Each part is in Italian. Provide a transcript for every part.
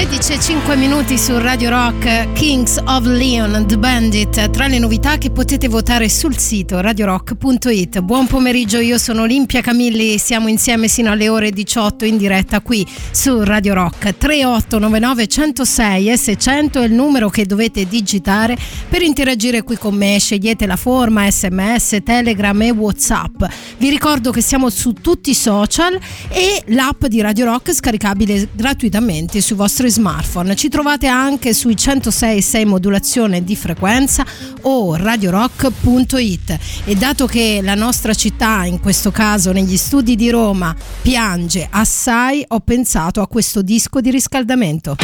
16 e 5 minuti su Radio Rock Kings of Leon The Bandit tra le novità che potete votare sul sito radiorock.it buon pomeriggio io sono Olimpia Camilli siamo insieme sino alle ore 18 in diretta qui su Radio Rock. 3899 106 e 600 è il numero che dovete digitare per interagire qui con me. Scegliete la forma sms telegram e whatsapp. Vi ricordo che siamo su tutti i social e l'app di Radio Rock scaricabile gratuitamente sui vostri smartphone. Ci trovate anche sui 106.6 modulazione di frequenza o radiorock.it. E dato che la nostra città, in questo caso negli studi di Roma, piange assai, ho pensato a questo disco di riscaldamento.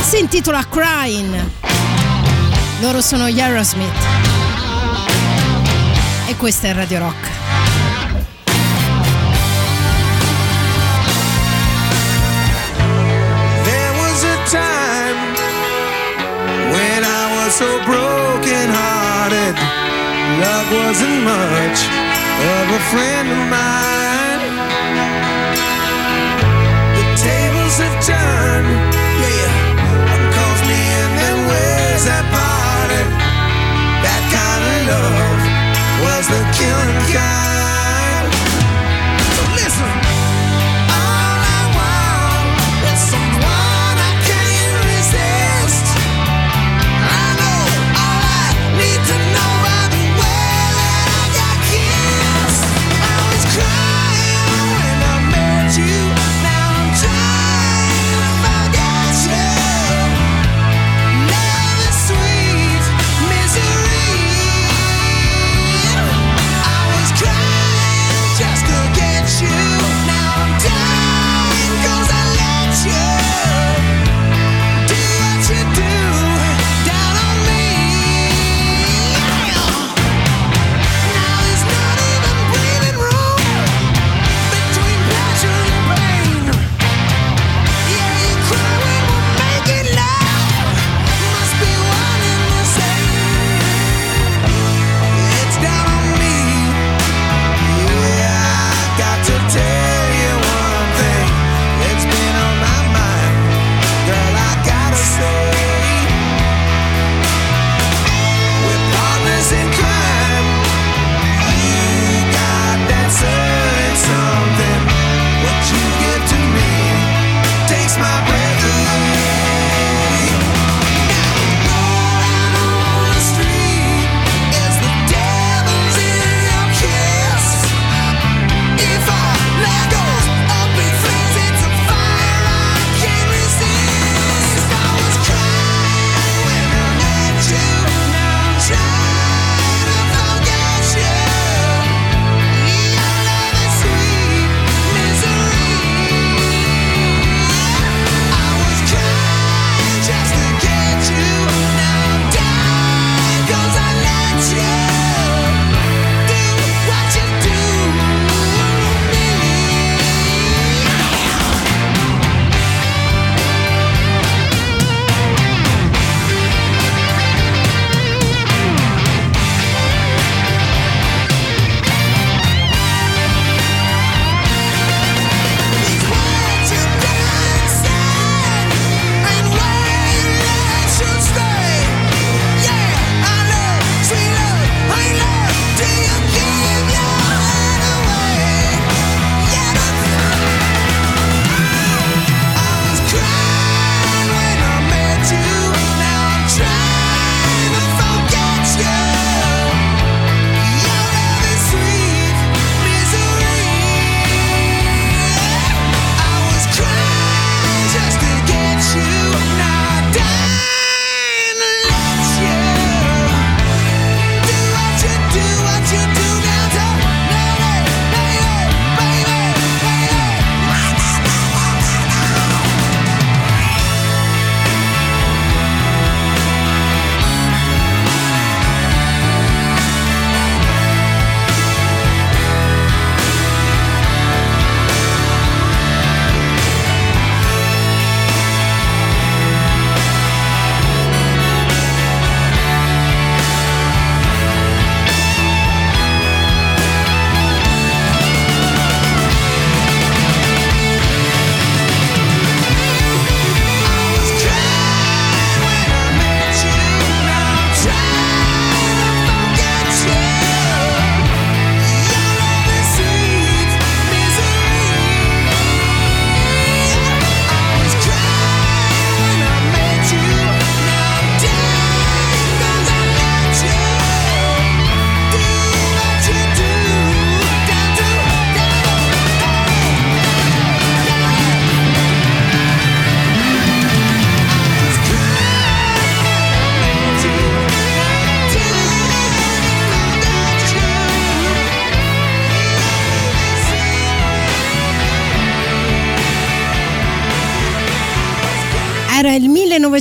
Si intitola Crying. Loro sono gli Aerosmith. E questa è Radio Rock. So broken hearted. Love wasn't much of a friend of mine. The tables have turned, yeah. One calls me and where's that party? That kind of love was the killing kind.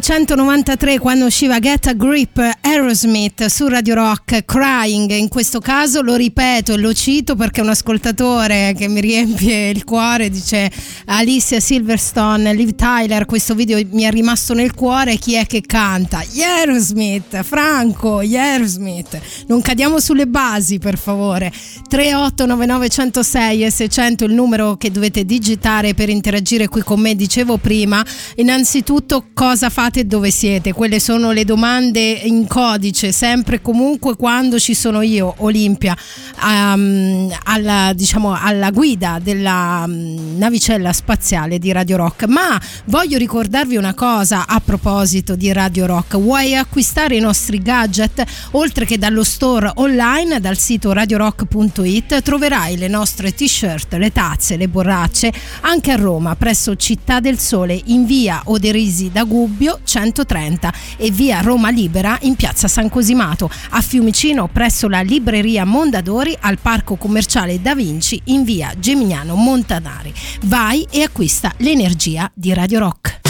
1993 quando usciva Get a Grip Aerosmith su Radio Rock Crying. In questo caso lo ripeto e lo cito perché un ascoltatore che mi riempie il cuore dice Alicia Silverstone, Liv Tyler, questo video mi è rimasto nel cuore. Chi è che canta? Aerosmith, Franco, Aerosmith. Non cadiamo sulle basi per favore. 3899 106 e 600 il numero che dovete digitare per interagire qui con me. Dicevo prima, innanzitutto cosa fate e dove siete? Quelle sono le domande in codice, sempre comunque quando ci sono io, Olimpia, um, alla, diciamo, alla guida della um, navicella spaziale di Radio Rock. Ma voglio ricordarvi una cosa a proposito di Radio Rock. Vuoi acquistare i nostri gadget? Oltre che dallo store online, dal sito radiorock.it, troverai le nostre t-shirt, le tazze, le borracce anche a Roma, presso Città del Sole, in via Oderisi da Gubbio 130 e via Roma Libera in piazza San Cosimato, a Fiumicino presso la libreria Mondadori al parco commerciale Da Vinci in via Gemignano Montanari. Vai e acquista l'energia di Radio Rock.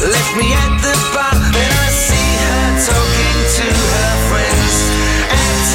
Left me at the bar,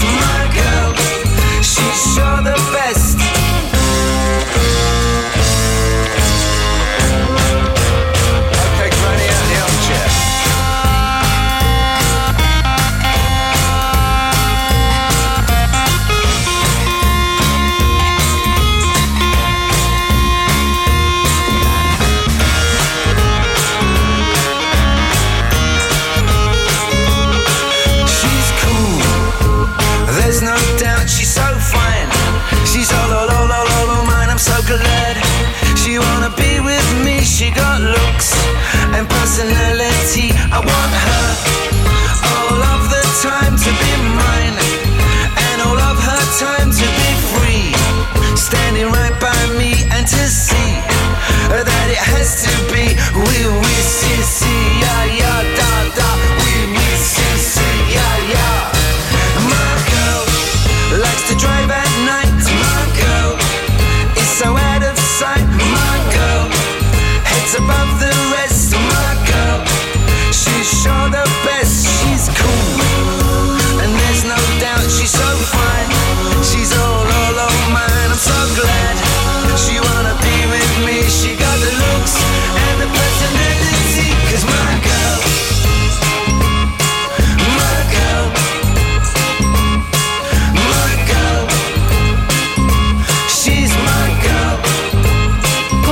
She's my girl. She's sure the best. To hug all of the times to be. Mine. And all of her time to be free. Standing right by me and to see that it has to be. We, we, see, see, yeah, yeah,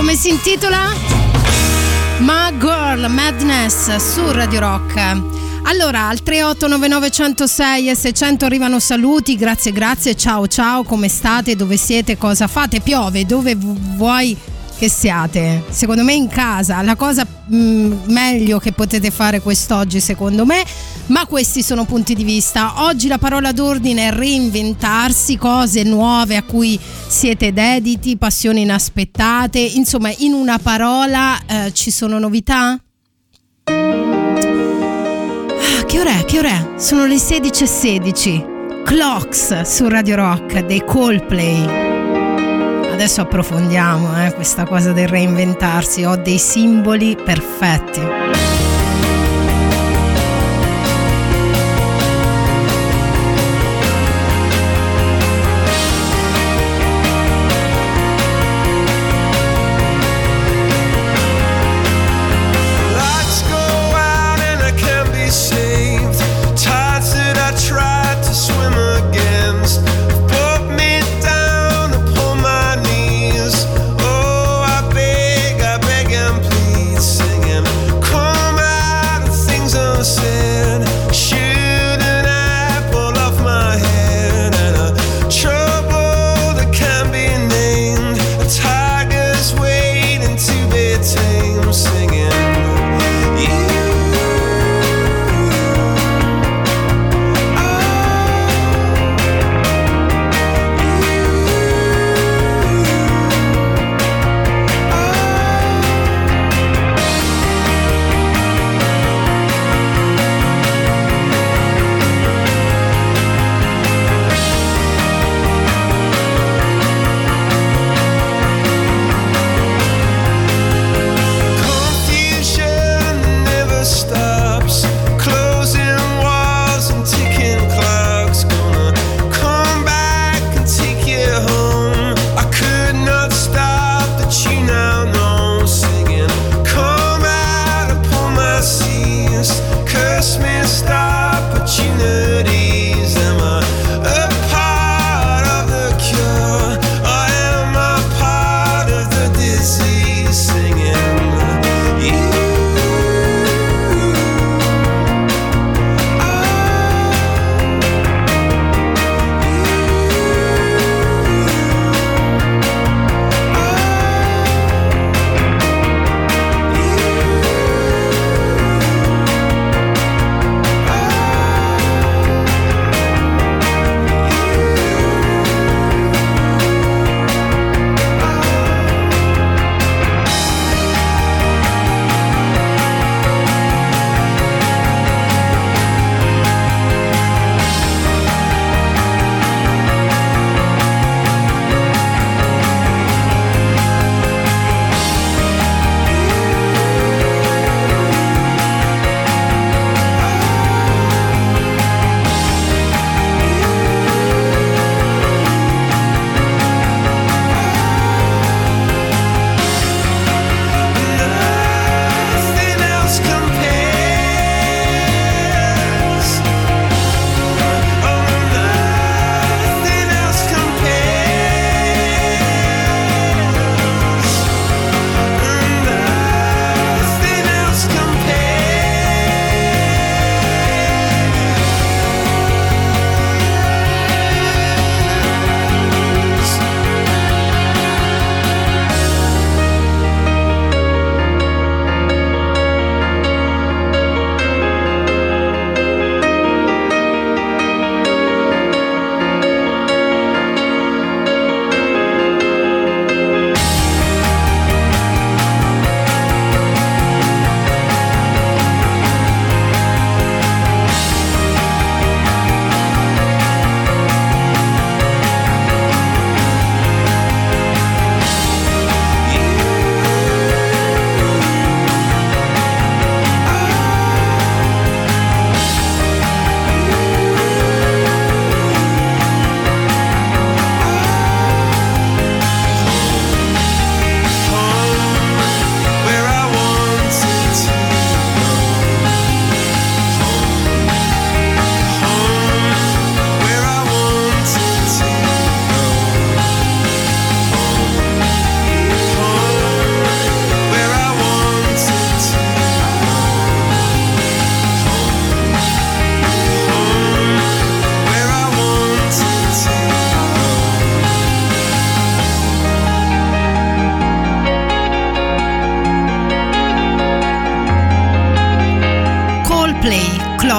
Come si intitola? My Girl Madness su Radio Rock. Allora, al 3899 106 e 600 arrivano saluti, grazie, grazie, ciao, ciao, come state, dove siete, cosa fate, piove, dove vuoi che siate. Secondo me in casa, la cosa mh, mm, meglio che potete fare quest'oggi secondo me, ma questi sono punti di vista. Oggi la parola d'ordine è reinventarsi, cose nuove a cui siete dediti, passioni inaspettate, insomma in una parola eh, ci sono novità? Ah, che ora è? Che ora è? Sono le 16.16. Clocks su Radio Rock dei Coldplay adesso approfondiamo eh, questa cosa del reinventarsi, ho dei simboli perfetti.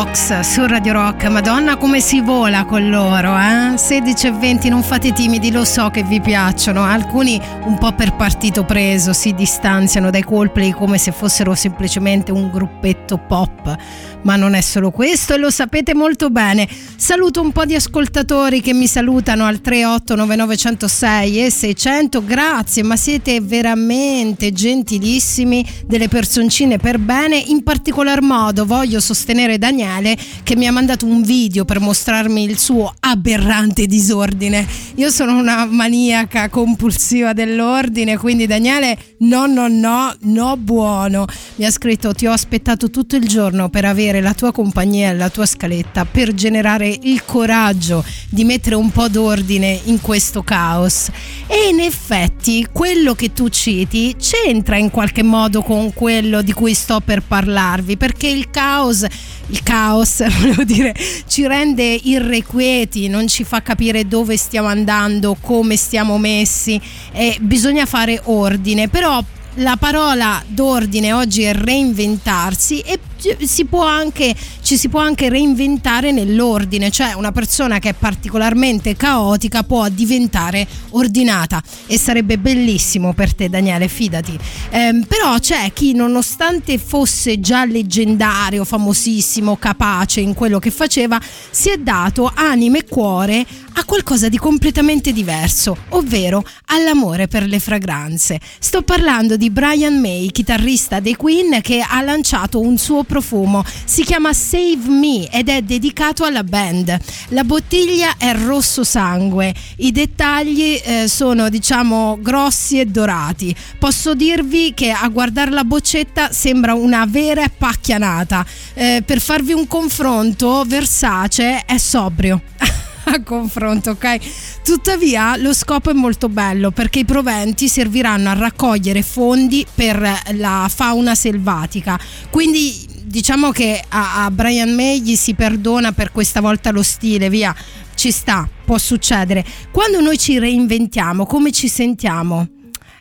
Clocks su Radio Rock, madonna come si vola con loro, eh? 16 e 20, non fate timidi, lo so che vi piacciono, alcuni un po' per partito preso si distanziano dai Coldplay come se fossero semplicemente un gruppetto pop, ma non è solo questo e lo sapete molto bene. Saluto un po' di ascoltatori che mi salutano al 3899106 e 600, grazie, ma siete veramente gentilissimi, delle personcine per bene, in particolar modo voglio sostenere Daniele che mi ha mandato un video per mostrarmi il suo aberrante disordine. Io sono una maniaca compulsiva dell'ordine, quindi Daniele no no no, no buono. Mi ha scritto ti ho aspettato tutto il giorno per avere la tua compagnia e la tua scaletta per generare il coraggio di mettere un po' d'ordine in questo caos. E in effetti quello che tu citi c'entra in qualche modo con quello di cui sto per parlarvi, perché il caos, il caos, volevo dire, ci rende irrequieti, non ci fa capire dove stiamo andando, come stiamo messi e bisogna fare ordine, però la parola d'ordine oggi è reinventarsi e si può anche, ci si può anche reinventare nell'ordine, cioè una persona che è particolarmente caotica può diventare ordinata e sarebbe bellissimo per te Daniele, fidati. Ehm, però c'è chi nonostante fosse già leggendario, famosissimo, capace in quello che faceva, si è dato anima e cuore a qualcosa di completamente diverso, ovvero all'amore per le fragranze. Sto parlando di Brian May, chitarrista dei Queen, che ha lanciato un suo profumo. Si chiama Save Me ed è dedicato alla band. La bottiglia è rosso sangue, i dettagli eh, sono diciamo grossi e dorati. Posso dirvi che a guardare la boccetta sembra una vera pacchianata. Eh, per farvi un confronto, Versace è sobrio. a confronto, ok? Tuttavia lo scopo è molto bello perché i proventi serviranno a raccogliere fondi per la fauna selvatica. Quindi diciamo che a, a Brian May gli si perdona per questa volta lo stile, via, ci sta, può succedere. Quando noi ci reinventiamo, come ci sentiamo?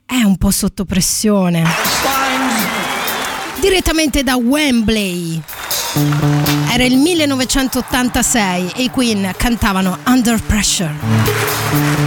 È un po' sotto pressione. Direttamente da Wembley. Era il 1986 e i Queen cantavano Under Pressure.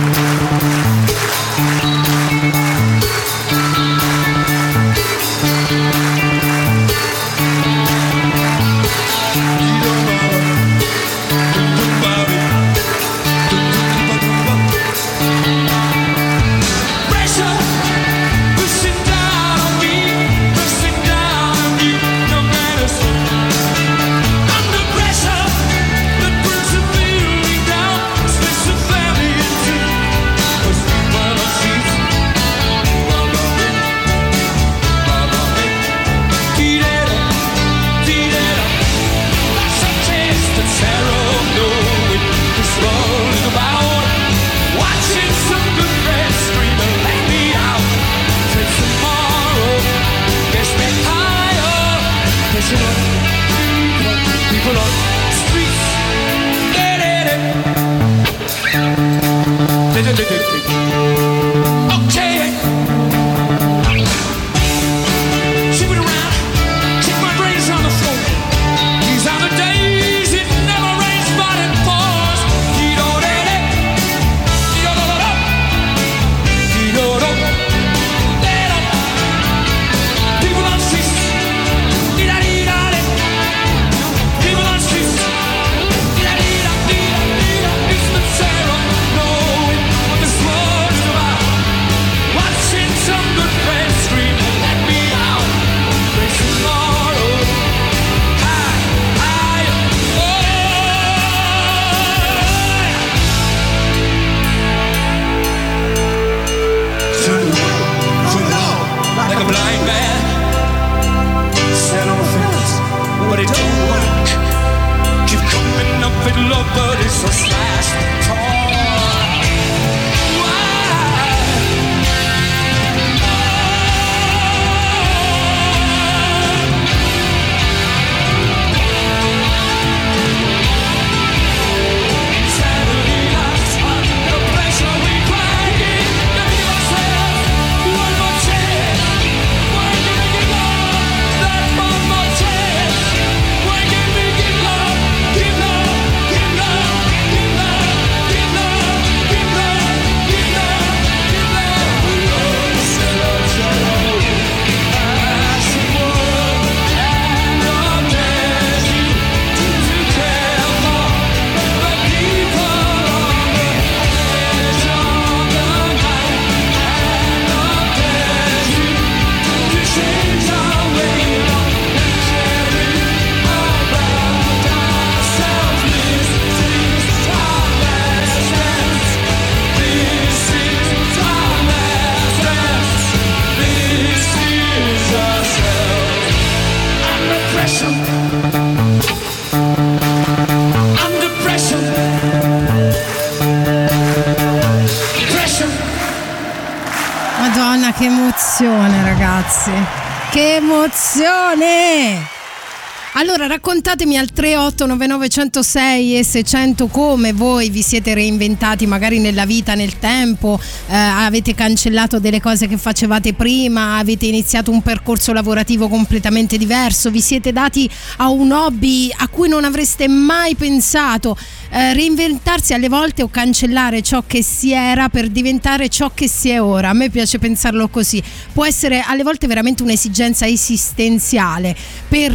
Raccontatemi al 3899106 e 600 come voi vi siete reinventati magari nella vita, nel tempo, eh, avete cancellato delle cose che facevate prima, avete iniziato un percorso lavorativo completamente diverso, vi siete dati a un hobby a cui non avreste mai pensato. Eh, reinventarsi alle volte o cancellare ciò che si era per diventare ciò che si è ora. A me piace pensarlo così. Può essere alle volte veramente un'esigenza esistenziale per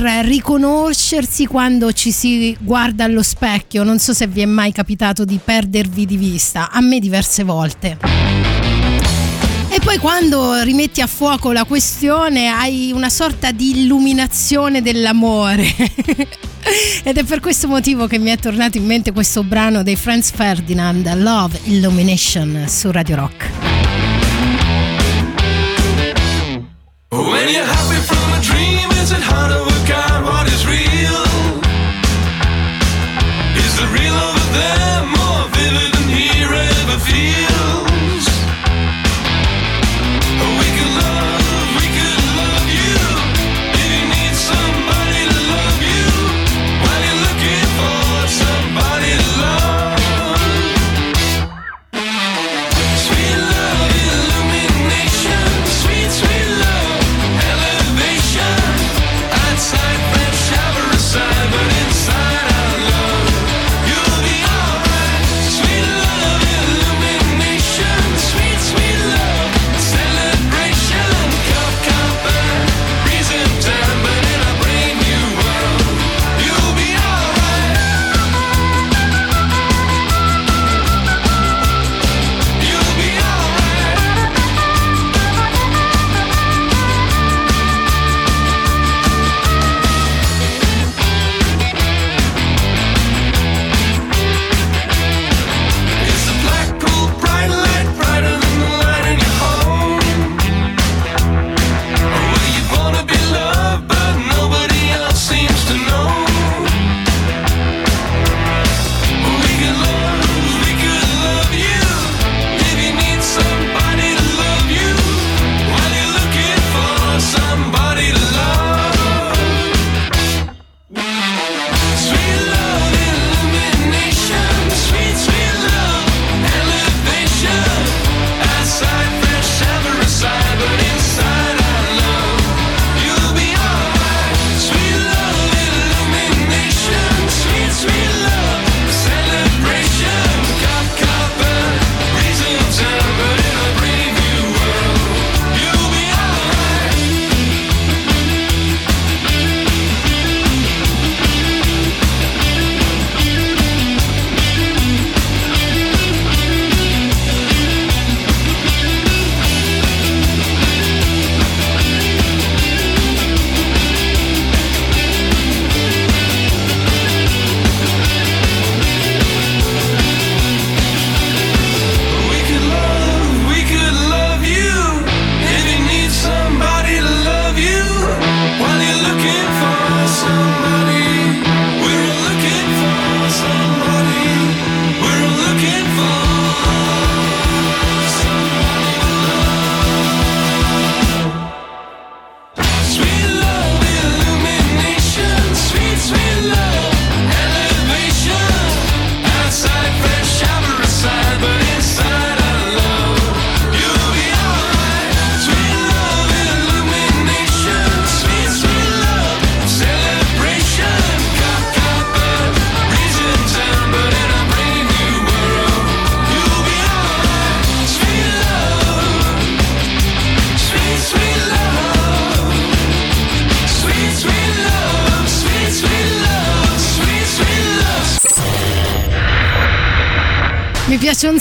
riconoscersi quando ci si guarda allo specchio. Non so se vi è mai capitato di perdervi di vista, a me diverse volte. E poi quando rimetti a fuoco la questione hai una sorta di illuminazione dell'amore. Ed è per questo motivo che mi è tornato in mente questo brano dei Franz Ferdinand, Love Illumination su Radio Rock. When you're happy from a dream, is it hard to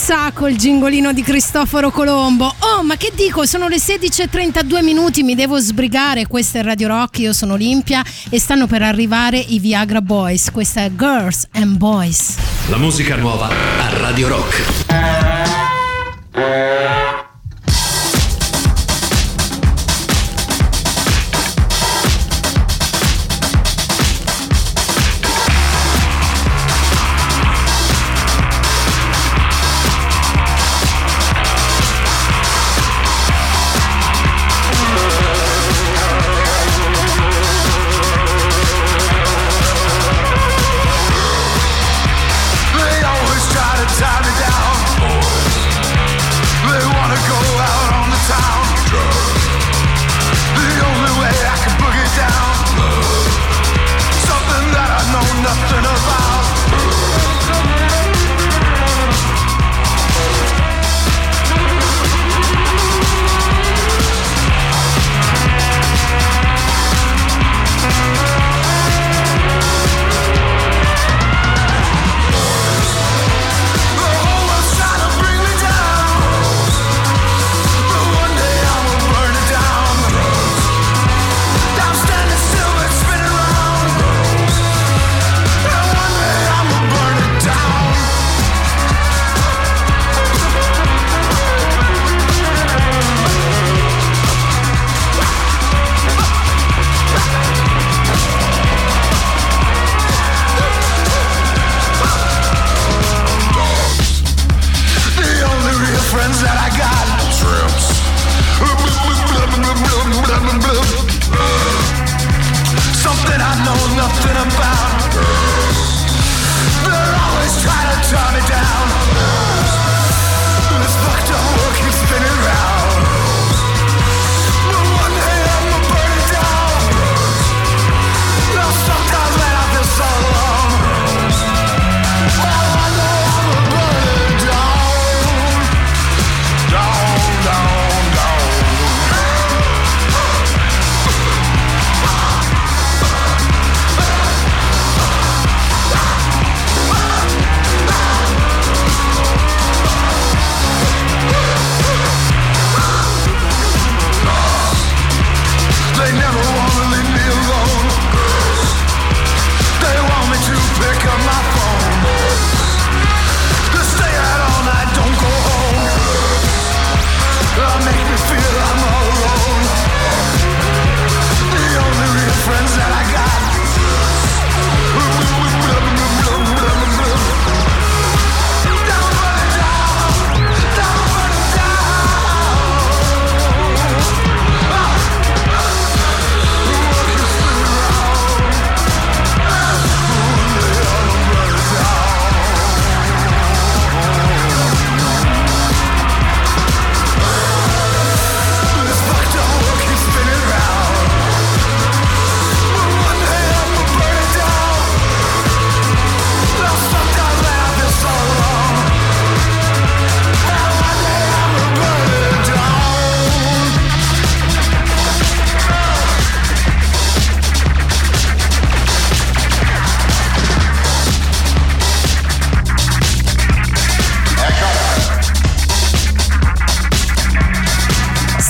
sacco il gingolino di Cristoforo Colombo. Oh, ma che dico, sono le 16.32 minuti, mi devo sbrigare. Questa è Radio Rock, io sono Olimpia e stanno per arrivare i Viagra Boys. Questa è Girls and Boys. La musica nuova a Radio Rock.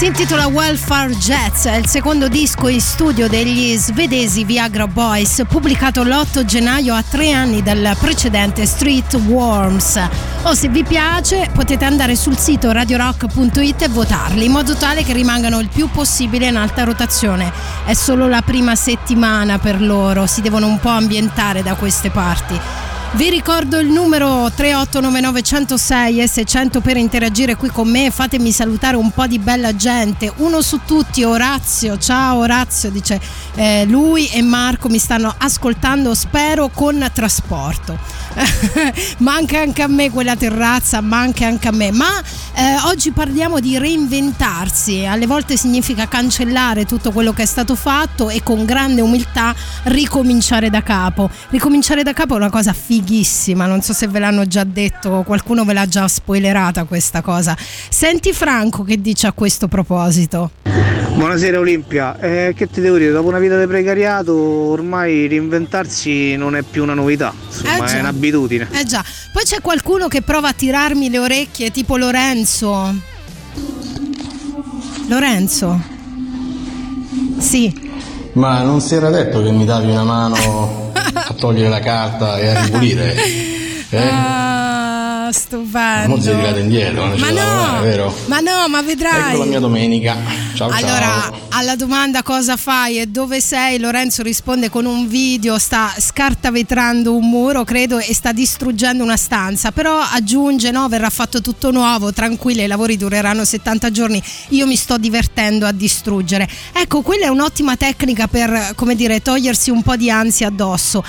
Si intitola Welfare Jets, è il secondo disco in studio degli svedesi Viagra Boys, pubblicato l'8 gennaio a tre anni dal precedente Street Worms. O se vi piace potete andare sul sito radiorock.it e votarli in modo tale che rimangano il più possibile in alta rotazione. È solo la prima settimana per loro, si devono un po' ambientare da queste parti. Vi ricordo il numero 3899 106 e 600 per interagire qui con me. Fatemi salutare un po' di bella gente. Uno su tutti, Orazio. Ciao Orazio, dice eh, lui e Marco mi stanno ascoltando, spero con trasporto. manca anche a me quella terrazza, manca anche a me. Ma eh, oggi parliamo di reinventarsi. Alle volte significa cancellare tutto quello che è stato fatto e con grande umiltà ricominciare da capo. Ricominciare da capo è una cosa fighissima, non so se ve l'hanno già detto, qualcuno ve l'ha già spoilerata questa cosa. Senti Franco che dice a questo proposito. Buonasera Olimpia, eh, che ti devo dire, dopo una vita di precariato ormai reinventarsi non è più una novità, insomma Eh già. è un'abitudine. Eh già, poi c'è qualcuno che prova a tirarmi le orecchie, tipo Lorenzo. Lorenzo. Sì. Ma non si era detto che mi davi una mano a togliere la carta e a ripulire? Eh? Ah, stupendo. Mo' sei arrivata indietro, non Ma no, vero? ma no, ma vedrai. Ecco la mia domenica. Ciao Allora, ciao. alla domanda cosa fai e dove sei, Lorenzo risponde con un video, sta scartavetrando un muro, credo, e sta distruggendo una stanza. Però aggiunge, no, verrà fatto tutto nuovo, tranquilla, i lavori dureranno 70 giorni. Io mi sto divertendo a distruggere. Ecco, quella è un'ottima tecnica per, come dire, togliersi un po' di ansia addosso.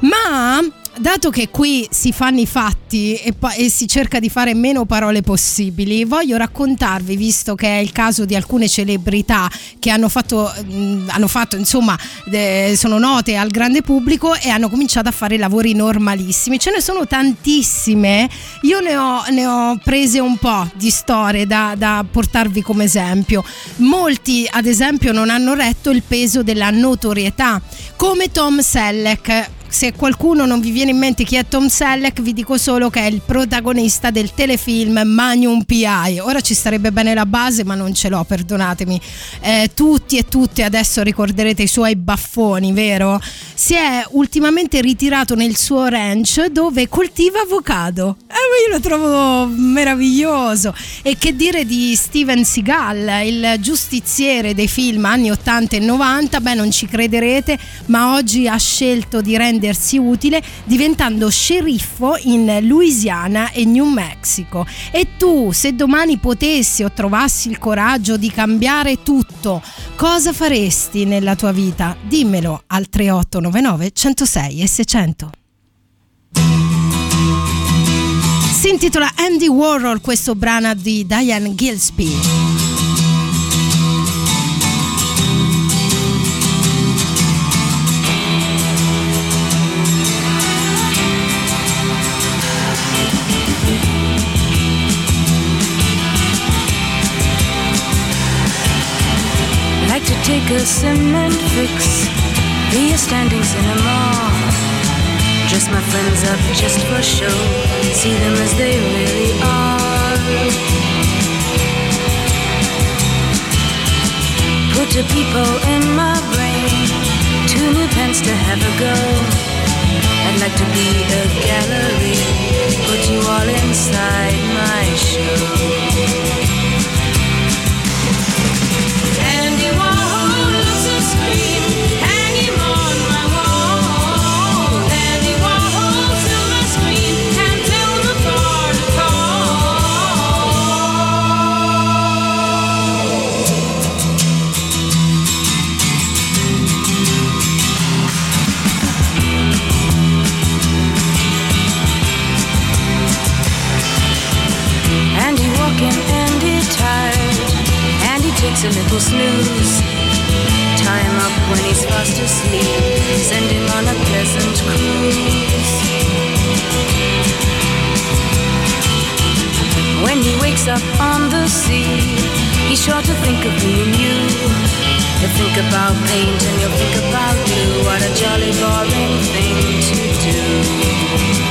Ma dato che qui si fanno i fatti e, pa- e si cerca di fare meno parole possibili, voglio raccontarvi, visto che è il caso di alcune celebrità che hanno fatto, mh, hanno fatto insomma, eh, sono note al grande pubblico e hanno cominciato a fare lavori normalissimi. Ce ne sono tantissime, io ne ho, ne ho prese un po' di storie da, da portarvi come esempio. Molti, ad esempio, non hanno retto il peso della notorietà, come Tom Selleck se qualcuno non vi viene in mente chi è Tom Selleck, vi dico solo che è il protagonista del telefilm Magnum PI. Ora ci sarebbe bene la base, ma non ce l'ho, perdonatemi. Eh, tutti e tutte adesso ricorderete i suoi baffoni, vero? Si è ultimamente ritirato nel suo ranch dove coltiva avocado. Eh, ma io lo trovo meraviglioso. E che dire di Steven Seagal, il giustiziere dei film anni 80 e 90? Beh, non ci crederete, ma oggi ha scelto di rendersi utile diventando sceriffo in Louisiana e New Mexico. E tu, se domani potessi o trovassi il coraggio di cambiare tutto, cosa faresti nella tua vita? Dimmelo al 3899 106 e 600. Si intitola Andy Warhol questo brano di Diane Gillespie. A cement fix, be a standing cinema. Dress my friends up just for show, see them as they really are. Put a people in my brain, two new pens to have a go. I'd like to be a gallery, put you all inside my show. Takes a little snooze. Tie him up when he's fast asleep, send him on a pleasant cruise. When he wakes up on the sea, he's sure to think of me and you. He'll think about paint and you'll think about glue. What a jolly boring thing to do.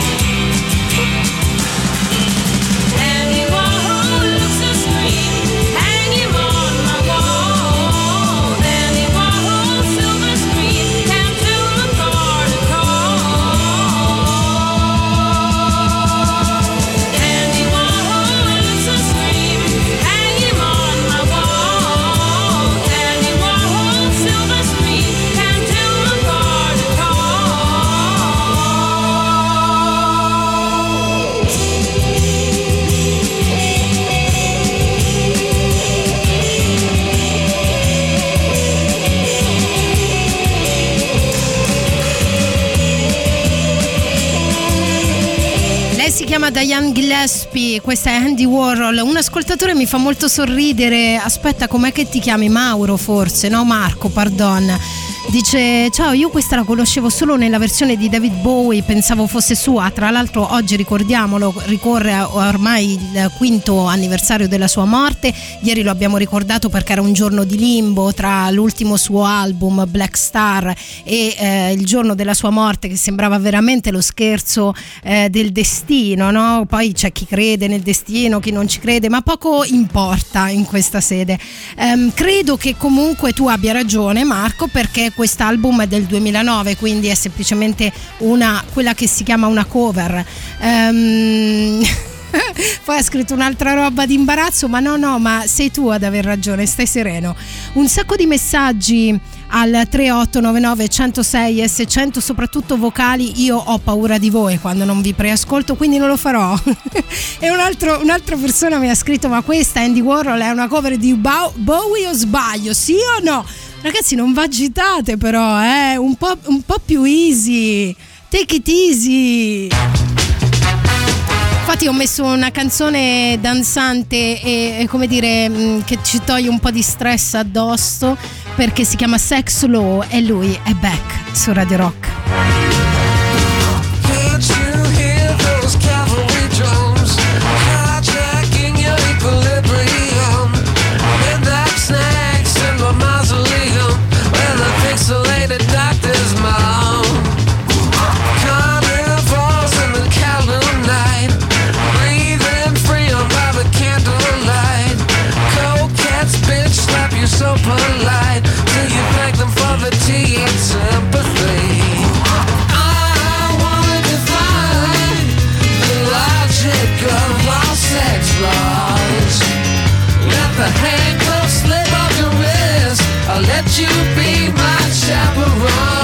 Diane Gillespie, questa è Andy Warhol. Un ascoltatore mi fa molto sorridere. Aspetta, com'è che ti chiami? Mauro, forse? No, Marco, pardon. Dice: Ciao, io questa la conoscevo solo nella versione di David Bowie, pensavo fosse sua. Tra l'altro, oggi ricordiamolo, ricorre ormai il quinto anniversario della sua morte. Ieri lo abbiamo ricordato perché era un giorno di limbo tra l'ultimo suo album, Black Star, e eh, il giorno della sua morte, che sembrava veramente lo scherzo eh, del destino. No? Poi c'è chi crede nel destino, chi non ci crede, ma poco importa in questa sede. Ehm, credo che comunque tu abbia ragione, Marco, perché quest'album è del 2009, quindi è semplicemente una, quella che si chiama una cover. Ehm, Poi ha scritto un'altra roba di imbarazzo, ma no, no, ma sei tu ad aver ragione, stai sereno. Un sacco di messaggi al 3899 106 S100, soprattutto vocali. Io ho paura di voi quando non vi preascolto, quindi non lo farò. e un altro- un'altra persona mi ha scritto: Ma questa Andy Warhol è una cover di Bow- Bowie o sbaglio? Sì o no? Ragazzi, non vi agitate, però, eh? un, po', un po' più easy. Take it easy. Infatti ho messo una canzone danzante e, e come dire mh, che ci toglie un po' di stress addosso perché si chiama Sex Law e lui è back su Radio Rock. The handcuffs slip off your wrist. I'll let you be my chaperone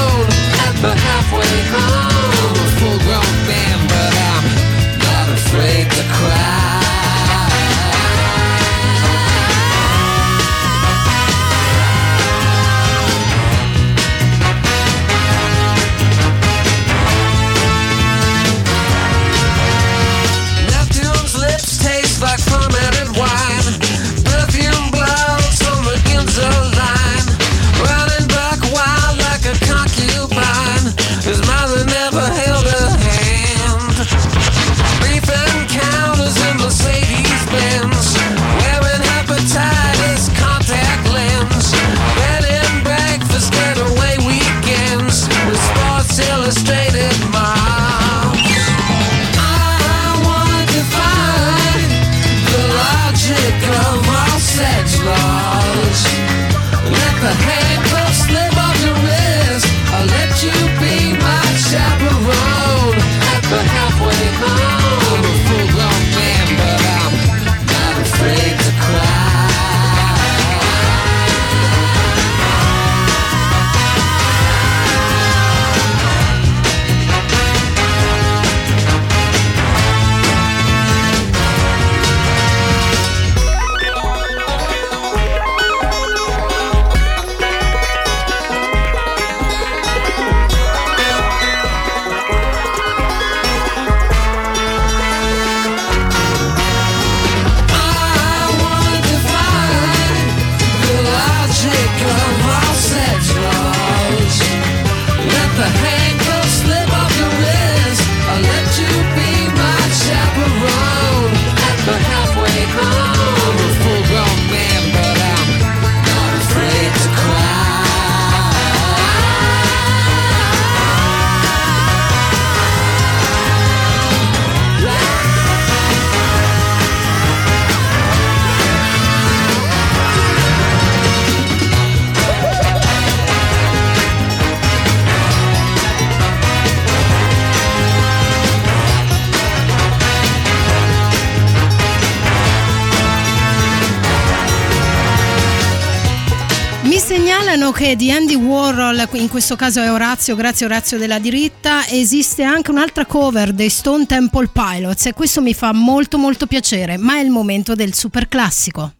segnalano che di Andy Warhol, in questo caso è Orazio, grazie Orazio della diritta, esiste anche un'altra cover dei Stone Temple Pilots e questo mi fa molto molto piacere, ma è il momento del super classico.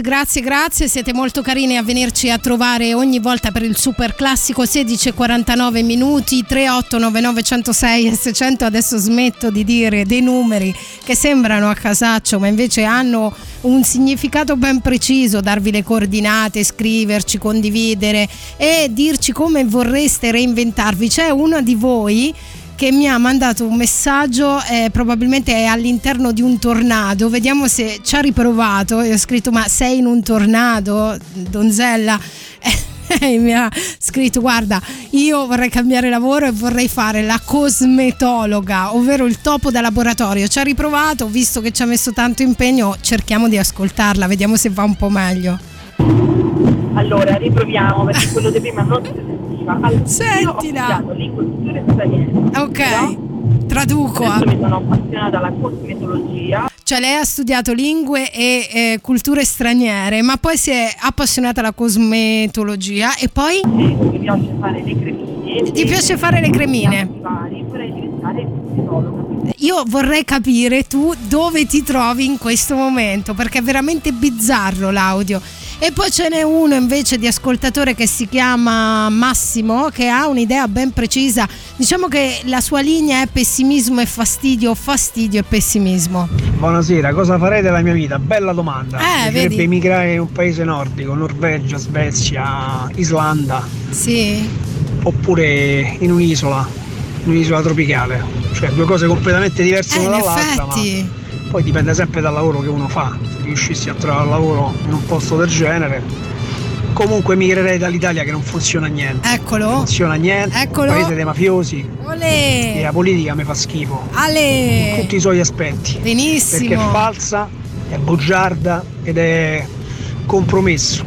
Grazie, grazie, siete molto carini a venirci a trovare ogni volta per il super classico 16:49 minuti 3899 106 e 600. Adesso smetto di dire dei numeri che sembrano a casaccio, ma invece hanno un significato ben preciso, darvi le coordinate, scriverci, condividere e dirci come vorreste reinventarvi. C'è uno di voi che mi ha mandato un messaggio, eh, probabilmente è all'interno di un tornado, vediamo se ci ha riprovato. E ho scritto ma sei in un tornado, donzella? E mi ha scritto guarda io vorrei cambiare lavoro e vorrei fare la cosmetologa ovvero il topo da laboratorio. Ci ha riprovato visto che ci ha messo tanto impegno cerchiamo di ascoltarla vediamo se va un po' meglio. Allora, riproviamo perché quello di prima non sentiva. Allora, io ho Sentila. lingue e culture straniere. ok però traduco Adesso eh. mi sono appassionata alla cosmetologia. Cioè lei ha studiato lingue e eh, culture straniere, ma poi si è appassionata alla cosmetologia e poi e mi piace fare le cremine. Ti piace fare le cremine? Vari, vorrei diventare cosmetologa. io vorrei capire tu dove ti trovi in questo momento, perché è veramente bizzarro l'audio. E poi ce n'è uno invece di ascoltatore che si chiama Massimo, che ha un'idea ben precisa. Diciamo che la sua linea è pessimismo e fastidio, fastidio e pessimismo. Buonasera, cosa farei della mia vita? Bella domanda. Eh, Mi vedi? emigrare in un paese nordico, Norvegia, Svezia, Islanda, Sì. oppure in un'isola, in un'isola tropicale. Cioè due cose completamente diverse Eh, in una dall'altra, effetti. ma poi dipende sempre dal lavoro che uno fa. Se riuscissi a trovare lavoro in un posto del genere, comunque emigrerei dall'Italia che non funziona niente. Non Eccolo. funziona niente, Eccolo. paese dei mafiosi e Olè. la politica mi fa schifo. In Ale. tutti i suoi aspetti. Perché è Benissimo. falsa, è bugiarda ed è compromesso.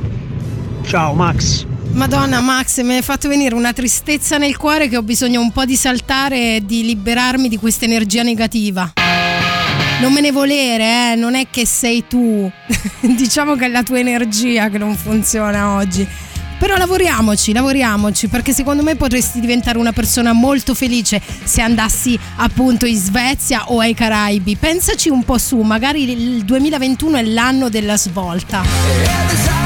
Ciao Max. Madonna Max, mi hai fatto venire una tristezza nel cuore che ho bisogno un po' di saltare e di liberarmi di questa energia negativa. Non me ne volere, eh, non è che sei tu. diciamo che è la tua energia che non funziona oggi. Però lavoriamoci, lavoriamoci, perché secondo me potresti diventare una persona molto felice se andassi appunto in Svezia o ai Caraibi. Pensaci un po' su, magari il 2021 è l'anno della svolta.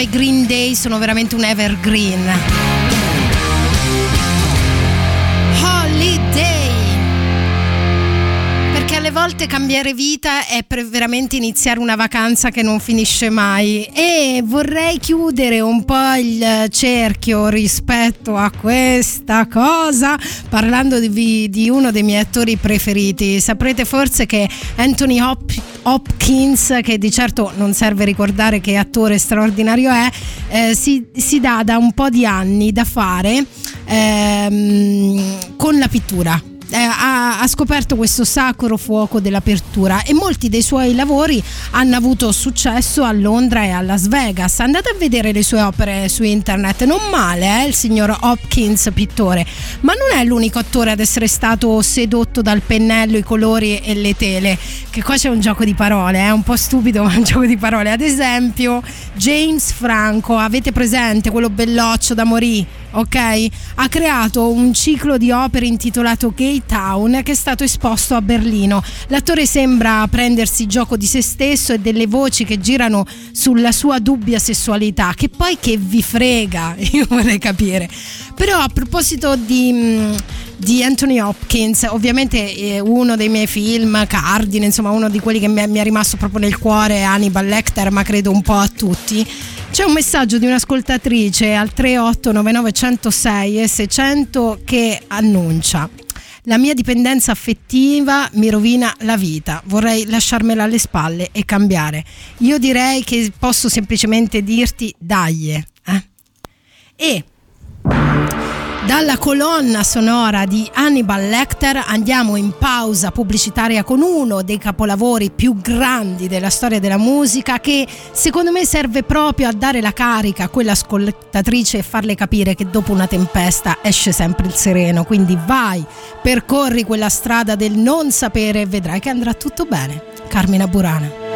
I Green Day sono veramente un evergreen. Holiday. Perché alle volte cambiare vita è veramente iniziare una vacanza che non finisce mai. E vorrei chiudere un po' il cerchio rispetto a questa cosa parlando di, di uno dei miei attori preferiti. Saprete forse che Anthony Hop- Hopkins, che di certo non serve ricordare che attore straordinario è, eh, si, si dà da un po' di anni da fare ehm, con la pittura. Eh, ha, ha scoperto questo sacro fuoco dell'apertura e molti dei suoi lavori hanno avuto successo a Londra e a Las Vegas. Andate a vedere le sue opere su internet, non male, eh, il signor Hopkins, pittore, ma non è l'unico attore ad essere stato sedotto dal pennello, i colori e le tele. Che qua c'è un gioco di parole, è eh, un po' stupido, ma un gioco di parole. Ad esempio, James Franco, avete presente quello belloccio da morì? Ok? Ha creato un ciclo di opere intitolato Gay Town che è stato esposto a Berlino. L'attore sembra prendersi gioco di se stesso e delle voci che girano sulla sua dubbia sessualità, che poi che vi frega, io vorrei capire. Però a proposito di mh, di Anthony Hopkins, ovviamente eh, uno dei miei film cardine, insomma uno di quelli che mi è, mi è rimasto proprio nel cuore Hannibal Lecter, ma credo un po' a tutti. C'è un messaggio di un'ascoltatrice al 3899 106 e 600 che annuncia la mia dipendenza affettiva mi rovina la vita, vorrei lasciarmela alle spalle e cambiare. Io direi che posso semplicemente dirti dai. Eh? E dalla colonna sonora di Hannibal Lecter andiamo in pausa pubblicitaria con uno dei capolavori più grandi della storia della musica che secondo me serve proprio a dare la carica a quell'ascoltatrice e farle capire che dopo una tempesta esce sempre il sereno. Quindi vai, percorri quella strada del non sapere e vedrai che andrà tutto bene. Carmina Burana.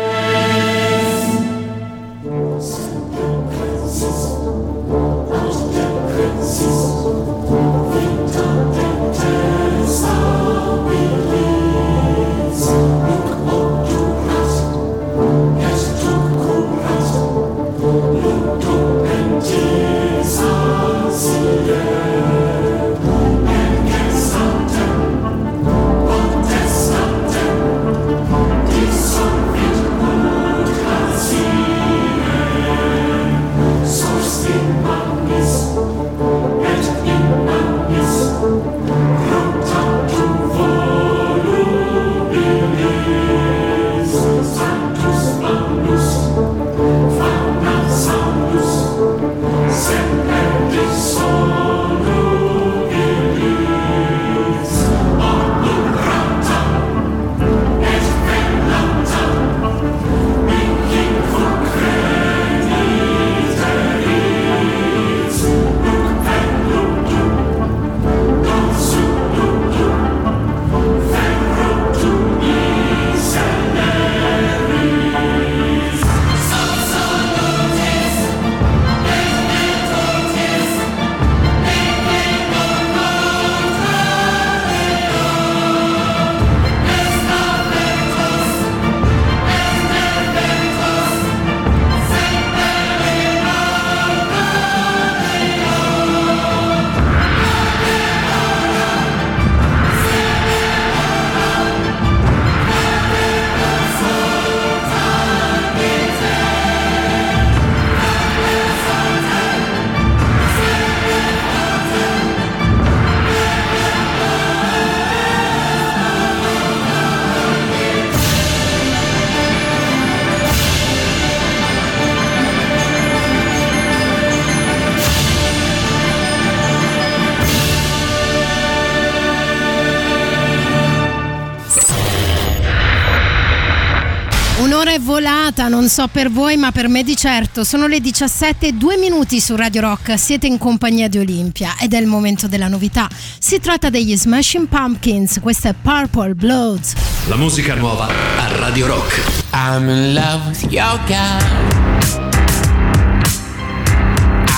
Non so per voi, ma per me di certo. Sono le 17 e 2 minuti su Radio Rock. Siete in compagnia di Olimpia ed è il momento della novità. Si tratta degli Smashing Pumpkins. Questa è Purple Bloods. La musica nuova a Radio Rock. I'm in love with your guy.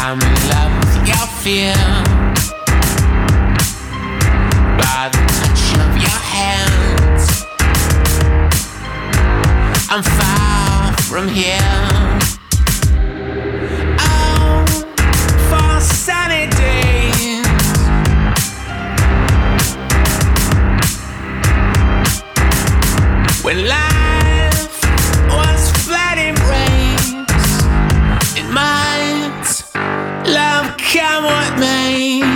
I'm in love with your fear. By the touch of your hands, I'm far from here. Oh, when life was flat and rains, it might love come what may.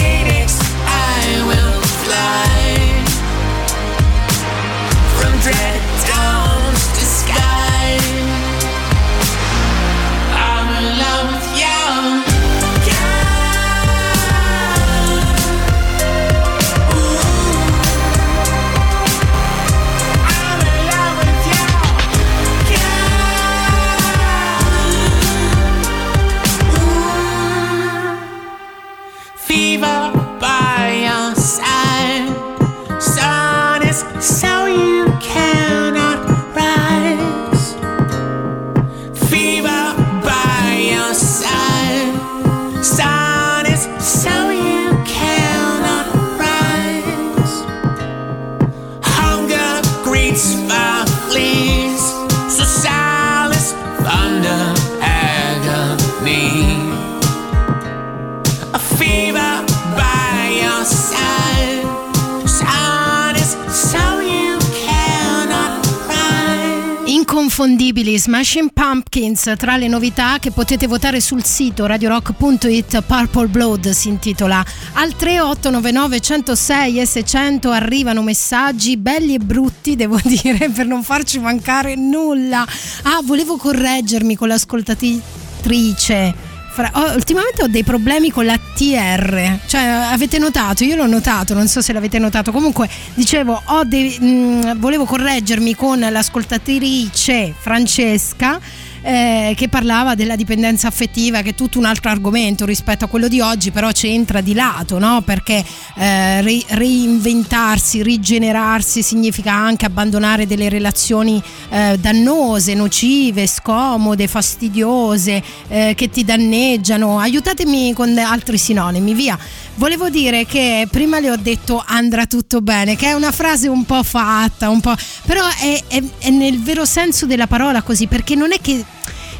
Pumpkins tra le novità che potete votare sul sito radiorock.it Purple Blood si intitola. Al 3899 106 e 600 arrivano messaggi belli e brutti devo dire per non farci mancare nulla. Ah volevo correggermi con l'ascoltatrice. Fra- ho- ultimamente ho dei problemi con la TR, cioè avete notato, io l'ho notato, non so se l'avete notato, comunque dicevo, dei- mh, volevo correggermi con l'ascoltatrice Francesca eh, che parlava della dipendenza affettiva, che è tutto un altro argomento rispetto a quello di oggi, però c'entra di lato, no? perché eh, ri- reinventarsi, rigenerarsi significa anche abbandonare delle relazioni eh, dannose, nocive, scomode, fastidiose, eh, che ti danneggiano. Aiutatemi con altri sinonimi, via. Volevo dire che prima le ho detto andrà tutto bene, che è una frase un po' fatta, un po', però è, è- è nel vero senso della parola così, perché non è che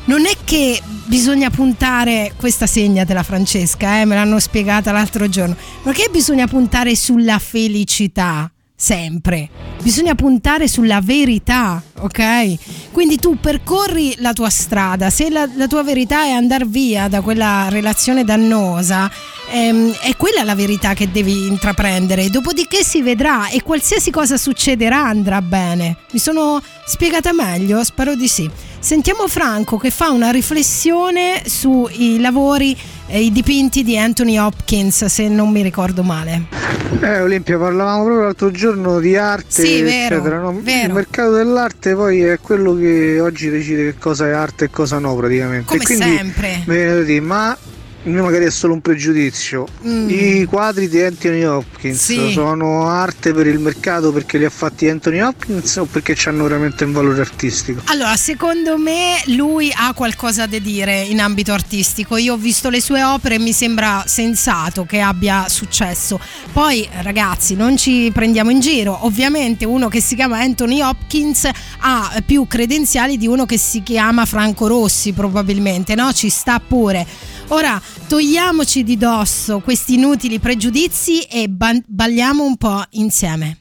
non è che bisogna puntare, questa segnatela Francesca, eh, me l'hanno spiegata l'altro giorno, non è che bisogna puntare sulla felicità sempre, bisogna puntare sulla verità, ok? Quindi tu percorri la tua strada, se la, la tua verità è andare via da quella relazione dannosa, ehm, è quella la verità che devi intraprendere, dopodiché si vedrà e qualsiasi cosa succederà andrà bene. Mi sono spiegata meglio? Spero di sì. Sentiamo Franco che fa una riflessione sui lavori e i dipinti di Anthony Hopkins, se non mi ricordo male. Eh Olimpia, parlavamo proprio l'altro giorno di arte, Sì, vero, eccetera. no? vero. Il mercato dell'arte poi è quello che oggi decide che cosa è arte e cosa no praticamente. Come e quindi sempre. mi viene da dire, ma il mio magari è solo un pregiudizio. Mm. I quadri di Anthony Hopkins Sì. sono arte per il mercato perché li ha fatti Anthony Hopkins o perché hanno veramente un valore artistico? Allora, secondo me lui ha qualcosa da dire in ambito artistico. Io ho visto le sue opere e mi sembra sensato che abbia successo. Poi, ragazzi, non ci prendiamo in giro. Ovviamente uno che si chiama Anthony Hopkins ha più credenziali di uno che si chiama Franco Rossi, probabilmente, no? Ci sta pure. Ora togliamoci di dosso questi inutili pregiudizi e ban- balliamo un po' insieme.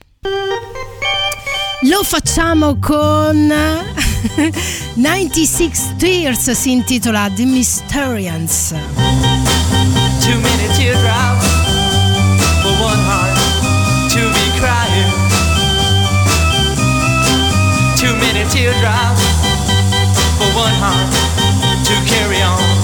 Lo facciamo con 96 Tears, si intitola The Mysterians. Too many teardrops for one heart to be crying. Too many teardrops for one heart to carry on.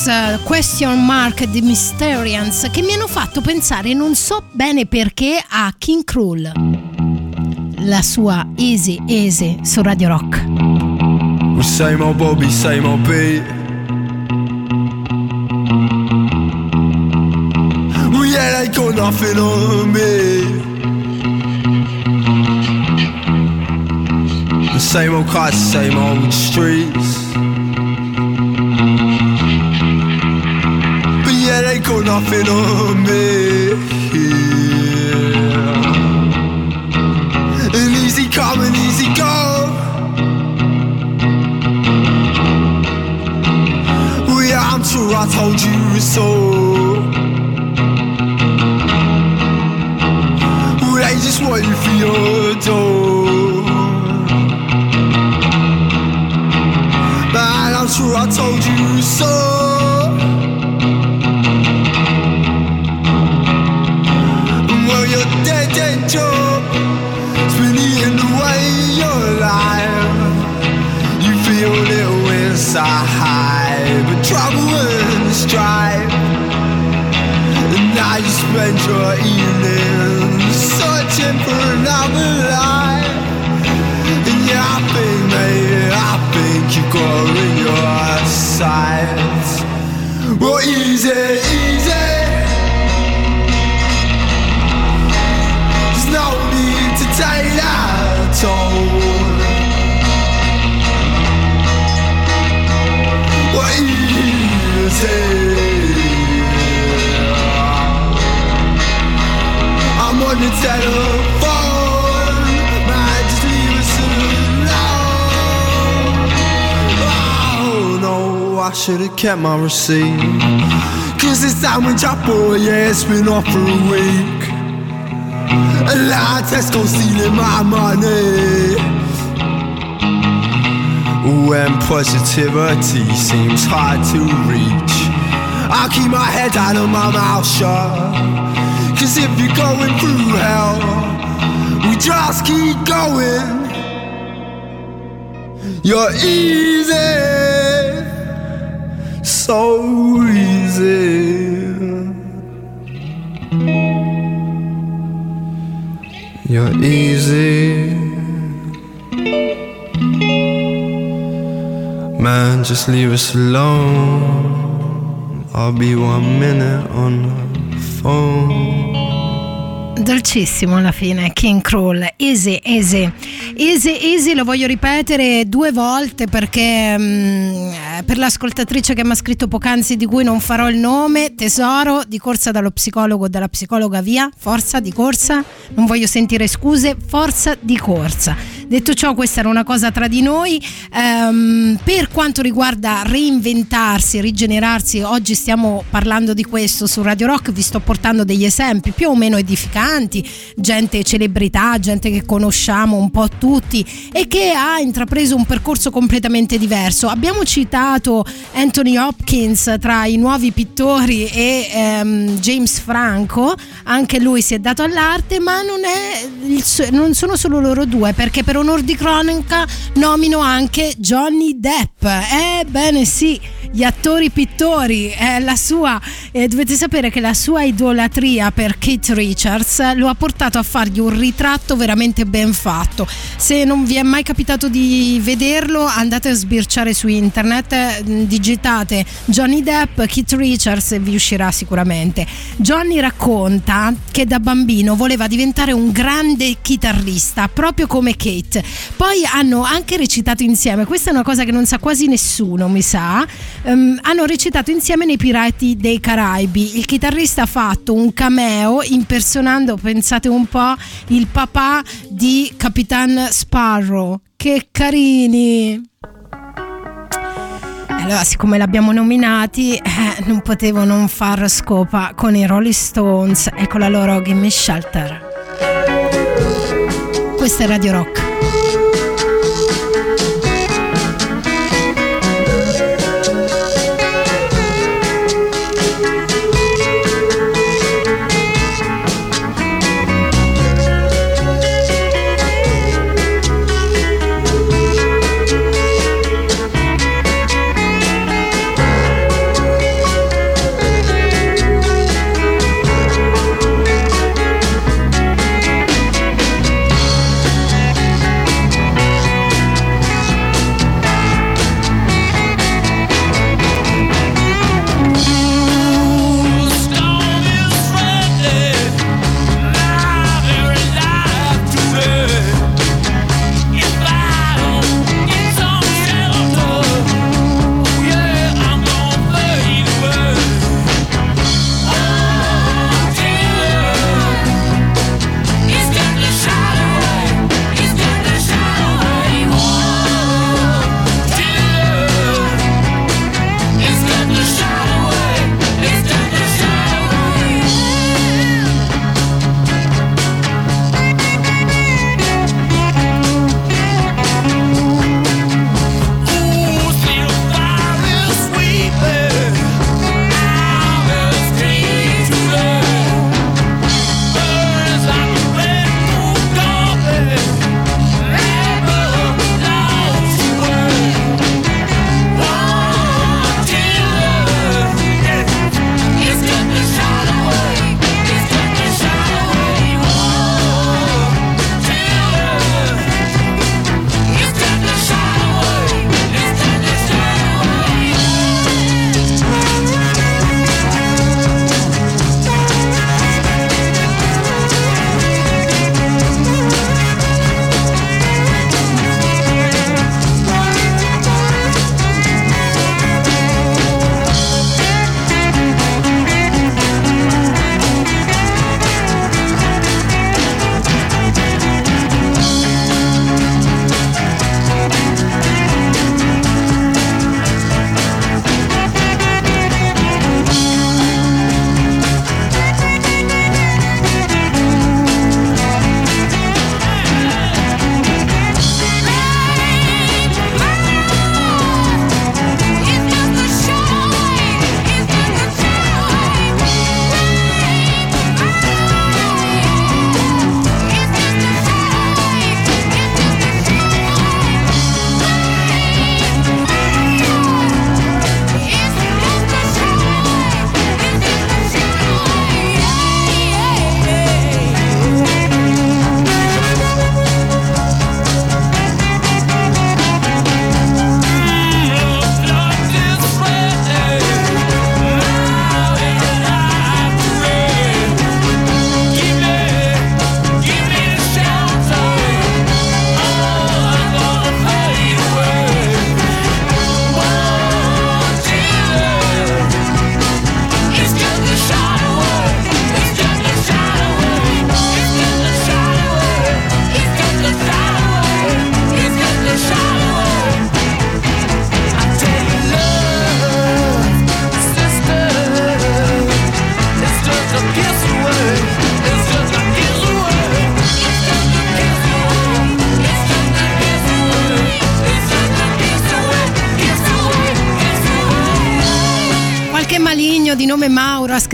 Tears, eh, question mark The Mysterians, che mi hanno fatto pensare, non so bene perché, a King Cruel. La sua Easy Easy su Radio Rock. Well, same old Bobby, same old beat. Well, yeah, they got nothing on me. The same old cars, same old streets. Nothing on me. Yeah. And easy come and easy go. Well, yeah, I'm sure I told you so. They just want for your door. Man, I'm sure I told you so. Little inside, but trouble and strife. And now you spend your evenings searching for another life. And yeah, I think, mate, I think you got in your sights. Well, easy, easy. There's no need to take that toll. I'm on the telephone, just. Oh no, I should've kept my receipt. Cause this sandwich I bought, yeah, it's been off for a week. A lot of Tesco stealing my money. When positivity seems hard to reach, I'll keep my head down and my mouth shut. Cause if you're going through hell, we just keep going. You're easy, so easy. You're easy. Man, just leave us alone. I'll be one minute on the phone. Dolcissimo alla fine, King Cruel, easy, easy, easy, easy, lo voglio ripetere due volte perché eh, per l'ascoltatrice che mi ha scritto poc'anzi di cui non farò il nome, tesoro, di corsa dallo psicologo o dalla psicologa via, forza di corsa, non voglio sentire scuse, forza di corsa. Detto ciò, questa era una cosa tra di noi. Ehm, per quanto riguarda reinventarsi, rigenerarsi, oggi stiamo parlando di questo su Radio Rock, vi sto portando degli esempi più o meno edificanti, gente celebrità, gente che conosciamo un po' tutti e che ha intrapreso un percorso completamente diverso. Abbiamo citato Anthony Hopkins tra i nuovi pittori e ehm, James Franco, anche lui si è dato all'arte, ma non, suo- non sono solo loro due, perché per onor di cronaca nomino anche Johnny Depp. Ebbene sì, gli attori pittori, è la sua, eh, dovete sapere che la sua idolatria per Kate Richards lo ha portato a fargli un ritratto veramente ben fatto. Se non vi è mai capitato di vederlo, andate a sbirciare su internet, eh, digitate Johnny Depp, Kate Richards e vi uscirà sicuramente. Johnny racconta che da bambino voleva diventare un grande chitarrista, proprio come Kate. Poi hanno anche recitato insieme, questa è una cosa che non sa quasi nessuno, mi sa. Ehm, hanno recitato insieme nei Pirati dei Caraibi. Il chitarrista ha fatto un cameo impersonando, pensate un po', il papà di Capitan Sparrow. Che carini! Allora, siccome l'abbiamo nominati, eh, non potevo non far scopa con i Rolling Stones e con la loro Gimme Shelter. Questa è Radio Rock.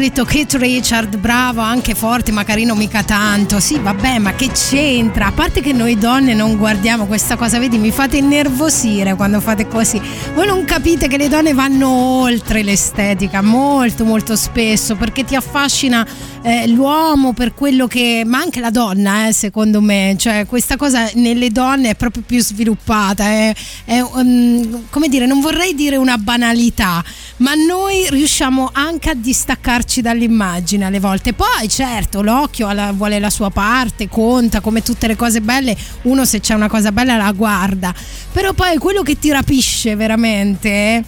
Scritto Kate Richard, bravo, anche forte, ma carino mica tanto. Sì, vabbè, ma che c'entra? A parte che noi donne non guardiamo questa cosa, vedi, mi fate innervosire quando fate così. Voi non capite che le donne vanno oltre l'estetica, molto molto spesso, perché ti affascina eh, l'uomo per quello che... ma anche la donna, eh, secondo me. Cioè, questa cosa nelle donne è proprio più sviluppata. È, è, um, come dire, non vorrei dire una banalità, ma noi riusciamo anche a distaccarci dall'immagine alle volte. Poi, certo, l'occhio alla- vuole la sua parte, conta come tutte le cose belle. Uno, se c'è una cosa bella, la guarda. Però poi quello che ti rapisce veramente. eh,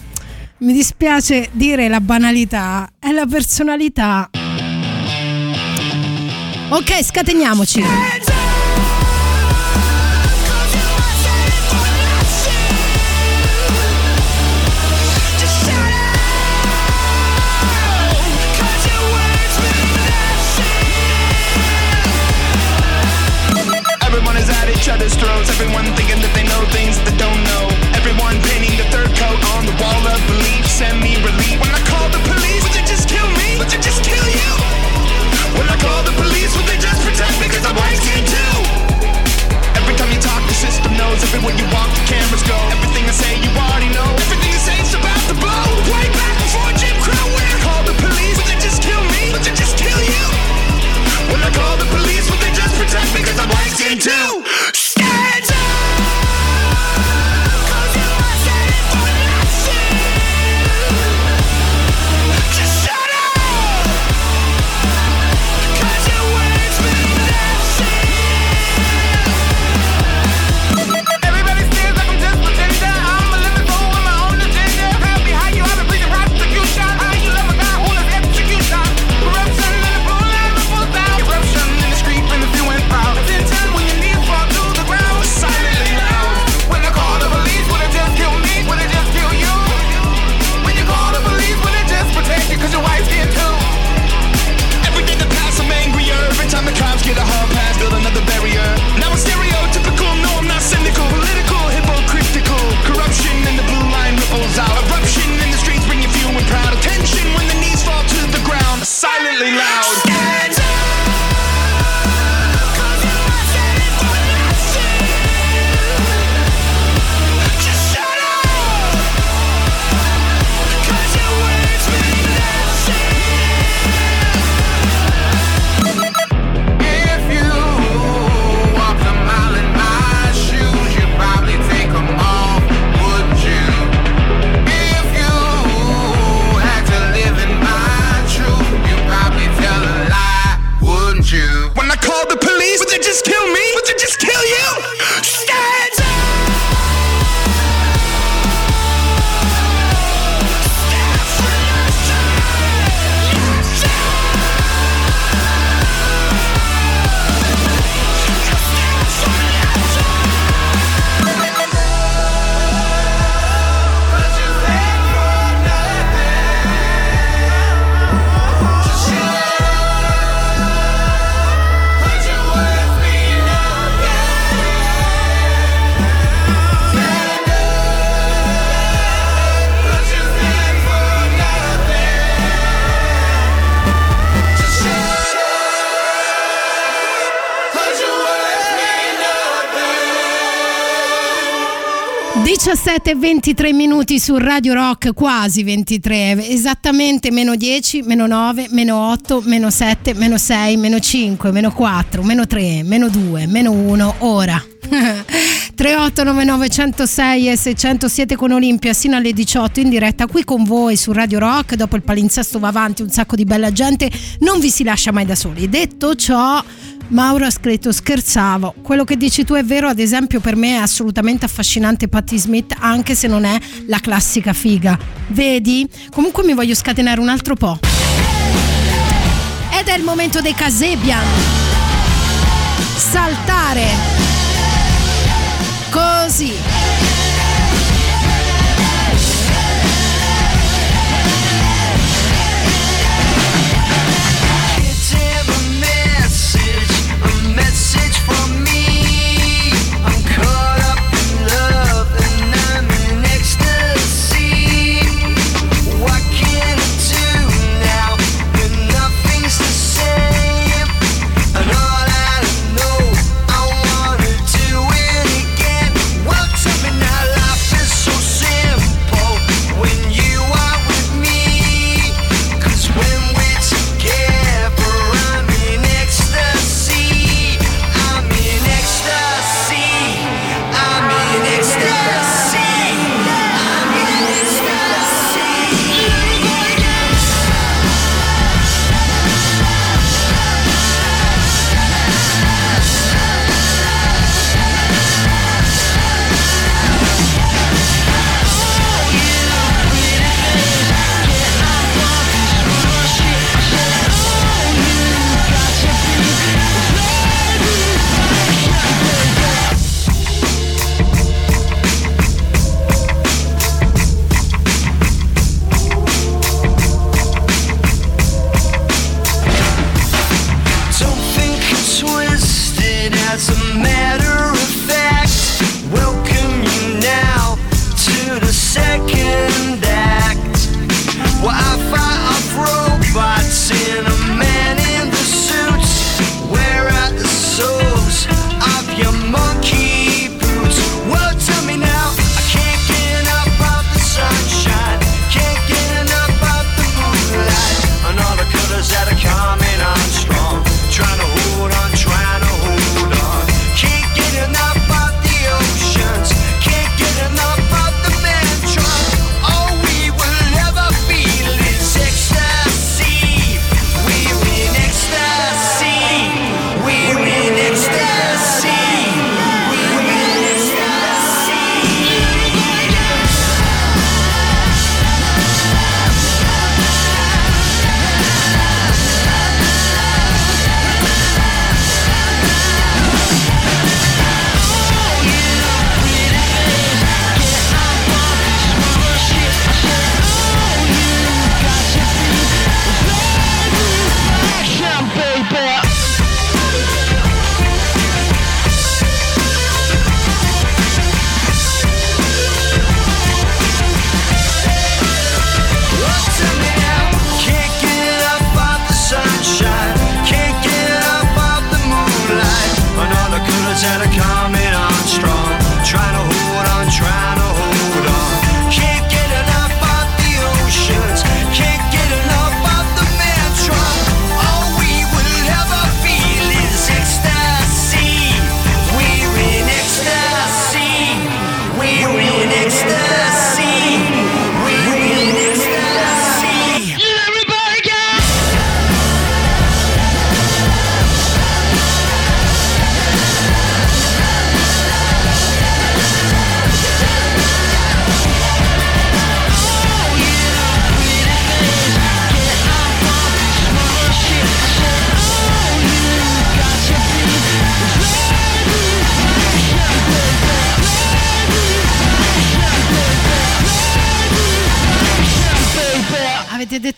Mi dispiace dire la banalità, è la personalità. Ok, scateniamoci. At throats. Everyone thinking that they know things that they don't know. Everyone painting the third coat on the wall of belief. Send me relief. When I call the police, would they just kill me? Would they just kill you? When I call the police, would they just protect me? Cause I'm white too. Every time you talk, the system knows. Everywhere you walk, the cameras go. Everything I say, you already know. Everything you say is about to blow. Way e 23 minuti su Radio Rock, quasi 23, esattamente meno 10, meno 9, meno 8, meno 7, meno 6, meno 5, meno 4, meno 3, meno 2, meno 1, ora. 3899 106 e 600 siete con Olimpia sino alle 18 in diretta qui con voi su Radio Rock dopo il palinsesto va avanti un sacco di bella gente non vi si lascia mai da soli detto ciò Mauro ha scritto scherzavo. Quello che dici tu è vero ad esempio per me è assolutamente affascinante Patti Smith anche se non è la classica figa. Vedi? Comunque mi voglio scatenare un altro po' ed è il momento dei Casebian. Saltare. Così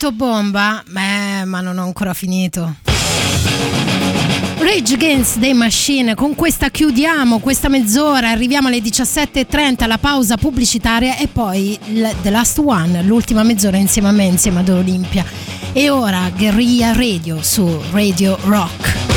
detto bomba, Beh, ma non ho ancora finito. Rage Against the Machine, con questa chiudiamo questa mezz'ora, arriviamo alle 17.30 alla pausa pubblicitaria e poi The Last One, l'ultima mezz'ora insieme a me, insieme ad Olimpia. E ora Guerrilla Radio su Radio Rock.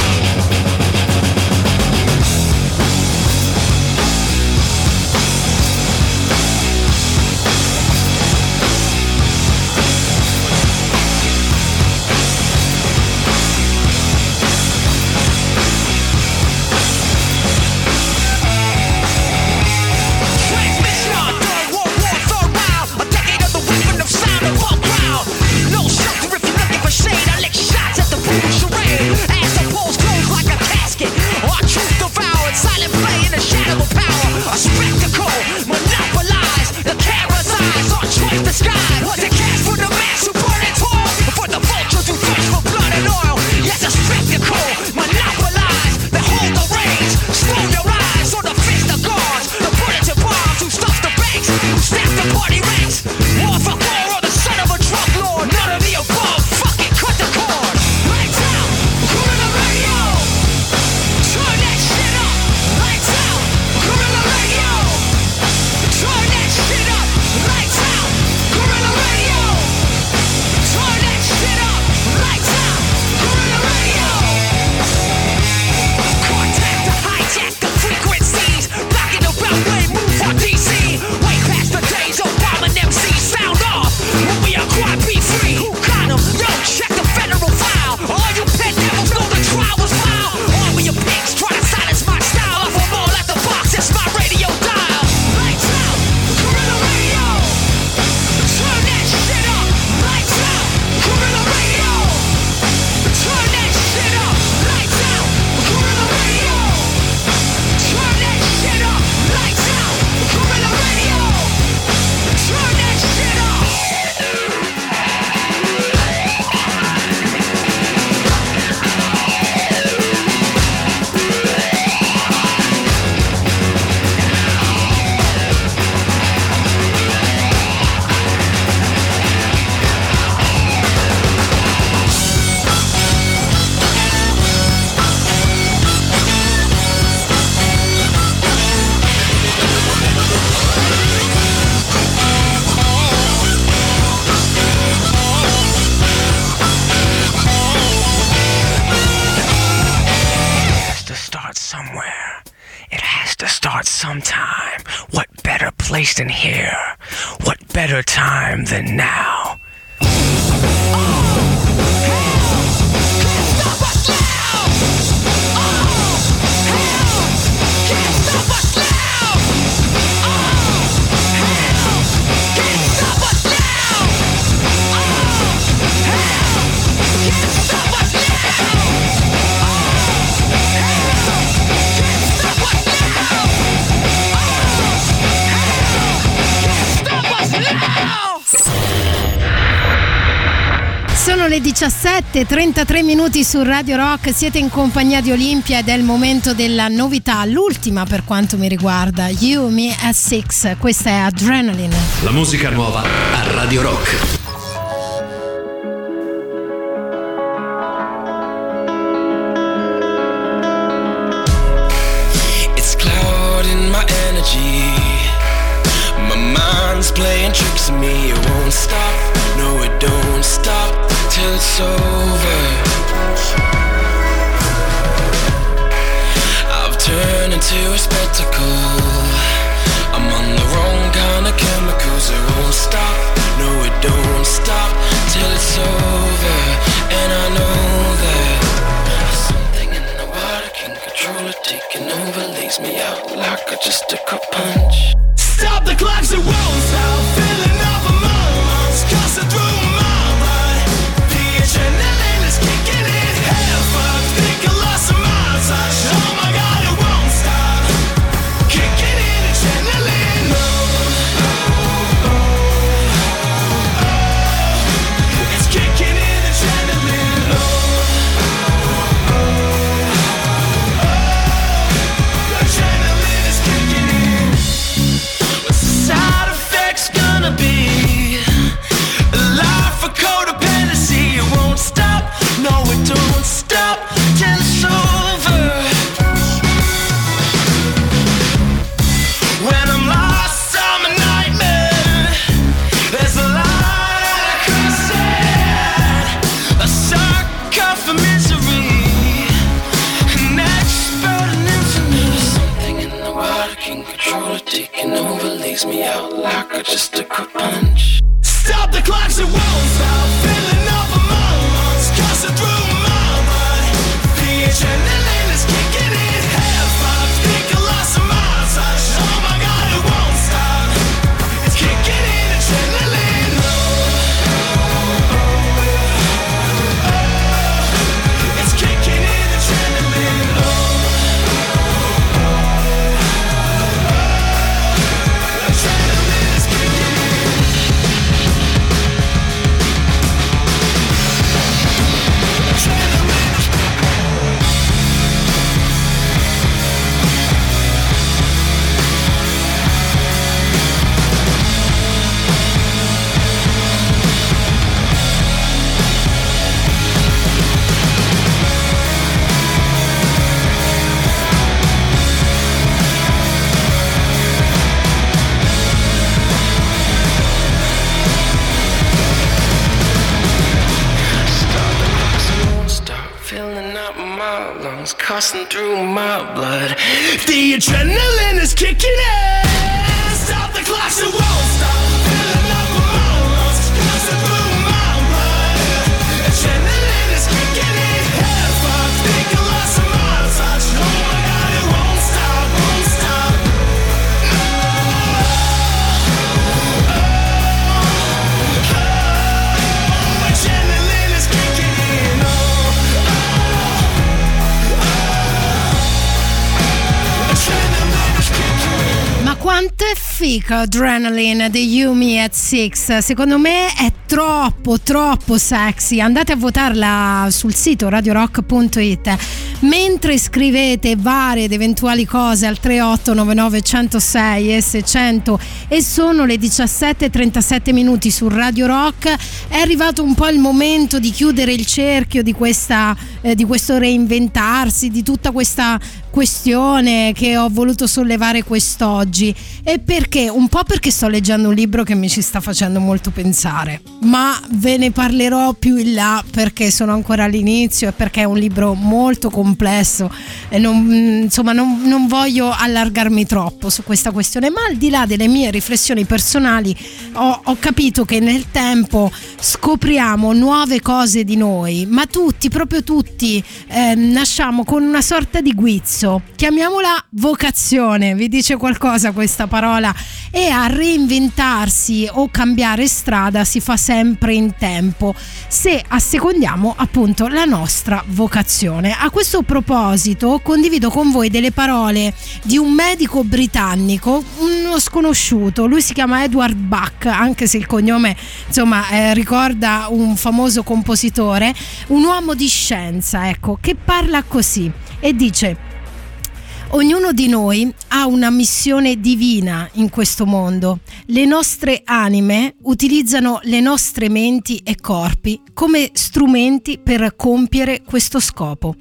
Christ in here. What better time than now? le 17, 33 minuti su Radio Rock, siete in compagnia di Olimpia ed è il momento della novità, l'ultima per quanto mi riguarda, You, Me at Six, questa è Adrenaline. La musica nuova a Radio Rock. playing tricks on me, it won't stop. it's over. I've turned into a spectacle. I'm on the wrong kind of chemicals. It won't stop, no it don't stop Till it's over. And I know that Something in the water can control. It Taking over leaves me out like I just took a punch. Stop the clocks, it won't stop. Filling up my lungs Cussing through just took a punch. Blood. Fica Adrenaline di Yumi at Six? Secondo me è troppo, troppo sexy. Andate a votarla sul sito radiorock.it. Mentre scrivete varie ed eventuali cose al 3899 106 e 600 e sono le 17.37 minuti su Radio Rock, è arrivato un po' il momento di chiudere il cerchio di, questa, eh, di questo reinventarsi, di tutta questa questione che ho voluto sollevare quest'oggi. E perché? Un po' perché sto leggendo un libro che mi ci sta facendo molto pensare. Ma ve ne parlerò più in là perché sono ancora all'inizio e perché è un libro molto complesso e non, insomma non, non voglio allargarmi troppo su questa questione. Ma al di là delle mie riflessioni personali ho, ho capito che nel tempo scopriamo nuove cose di noi ma tutti proprio tutti eh, nasciamo con una sorta di guizzo chiamiamola vocazione vi dice qualcosa questa parola? E a reinventarsi o cambiare strada si fa sempre in tempo se assecondiamo appunto la nostra vocazione. A questo proposito condivido con voi delle parole di un medico britannico uno sconosciuto. Lui si chiama Edward Buck anche se il cognome insomma eh, ricorda un famoso compositore un uomo di scienza ecco che parla così e dice Ognuno di noi ha una missione divina in questo mondo. Le nostre anime utilizzano le nostre menti e corpi come strumenti per compiere questo scopo.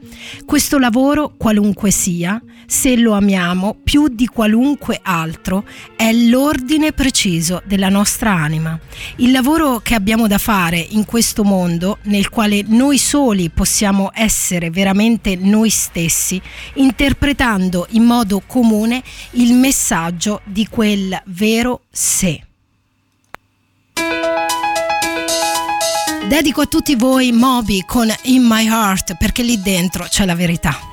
Questo lavoro, qualunque sia, se lo amiamo più di qualunque altro, è l'ordine preciso della nostra anima. Il lavoro che abbiamo da fare in questo mondo, nel quale noi soli possiamo essere veramente noi stessi, interpretando in modo comune il messaggio di quel vero sé. Dedico a tutti voi Moby con In My Heart perché lì dentro c'è la verità.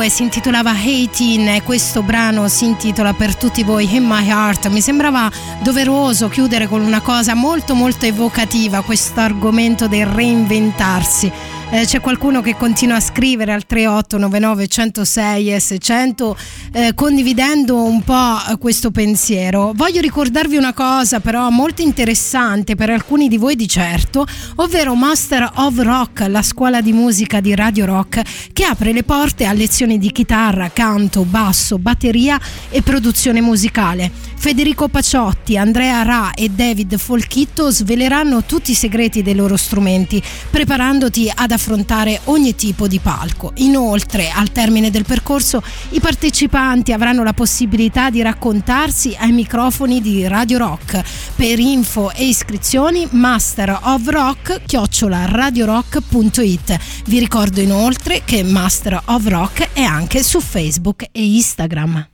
2002 si intitolava 18 e questo brano si intitola per tutti voi In My Heart. Mi sembrava doveroso chiudere con una cosa molto molto evocativa, questo argomento del reinventarsi. Eh, c'è qualcuno che continua a scrivere al 3899 106 e 600 eh, condividendo un po' questo pensiero. Voglio ricordarvi una cosa però molto interessante per alcuni di voi di certo, ovvero Master of Rock, la scuola di musica di Radio Rock che apre le porte a lezioni di chitarra, canto, basso, batteria e produzione musicale. Federico Paciotti, Andrea Ra e David Folchitto sveleranno tutti i segreti dei loro strumenti, preparandoti ad affrontare ogni tipo di palco. Inoltre, al termine del percorso, i partecipanti avranno la possibilità di raccontarsi ai microfoni di Radio Rock. Per info e iscrizioni, Master of Rock chiocciola radiorock.it. Vi ricordo inoltre che Master of Rock è anche su Facebook e Instagram.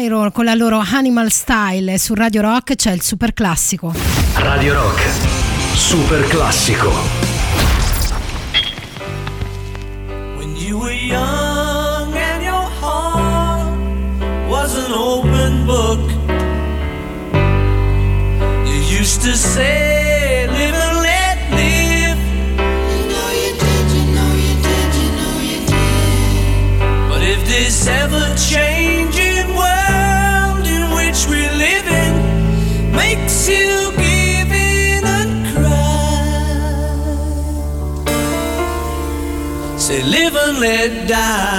Clyro con la loro Animal Style e su Radio Rock c'è il super classico. Radio Rock, super classico. When you were young and your heart was an open book, you used to say, let die.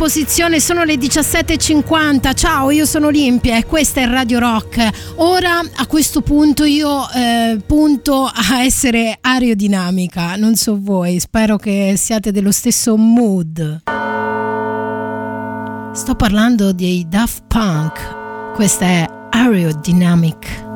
posizione, sono le 17.50. Ciao, io sono Olimpia e questa è Radio Rock. Ora a questo punto io eh, punto a essere aerodinamica, non so voi, spero che siate dello stesso mood. Sto parlando dei Daft Punk, questa è Aerodynamic.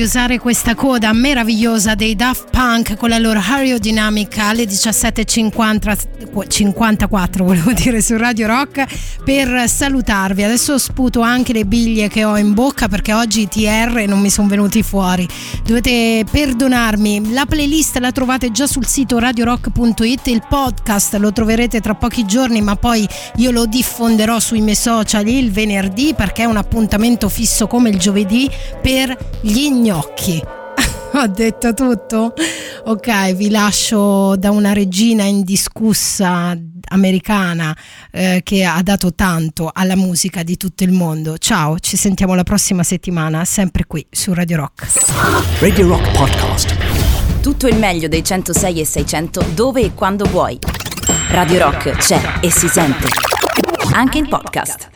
Di usare questa coda meravigliosa dei Daft Punk con la loro aerodinamica alle 17.50 54 volevo dire su Radio Rock per salutarvi. Adesso sputo anche le biglie che ho in bocca perché oggi TR non mi sono venuti fuori. Dovete perdonarmi. La playlist la trovate già sul sito radiorock.it, il podcast lo troverete tra pochi giorni, ma poi io lo diffonderò sui miei social il venerdì perché è un appuntamento fisso come il giovedì per gli gnocchi. Ho detto tutto? Ok, vi lascio da una regina indiscussa americana eh, che ha dato tanto alla musica di tutto il mondo. Ciao, ci sentiamo la prossima settimana, sempre qui su Radio Rock. Radio Rock Podcast. Tutto il meglio dei 106 e 600 dove e quando vuoi. Radio Rock c'è e si sente. Anche in podcast.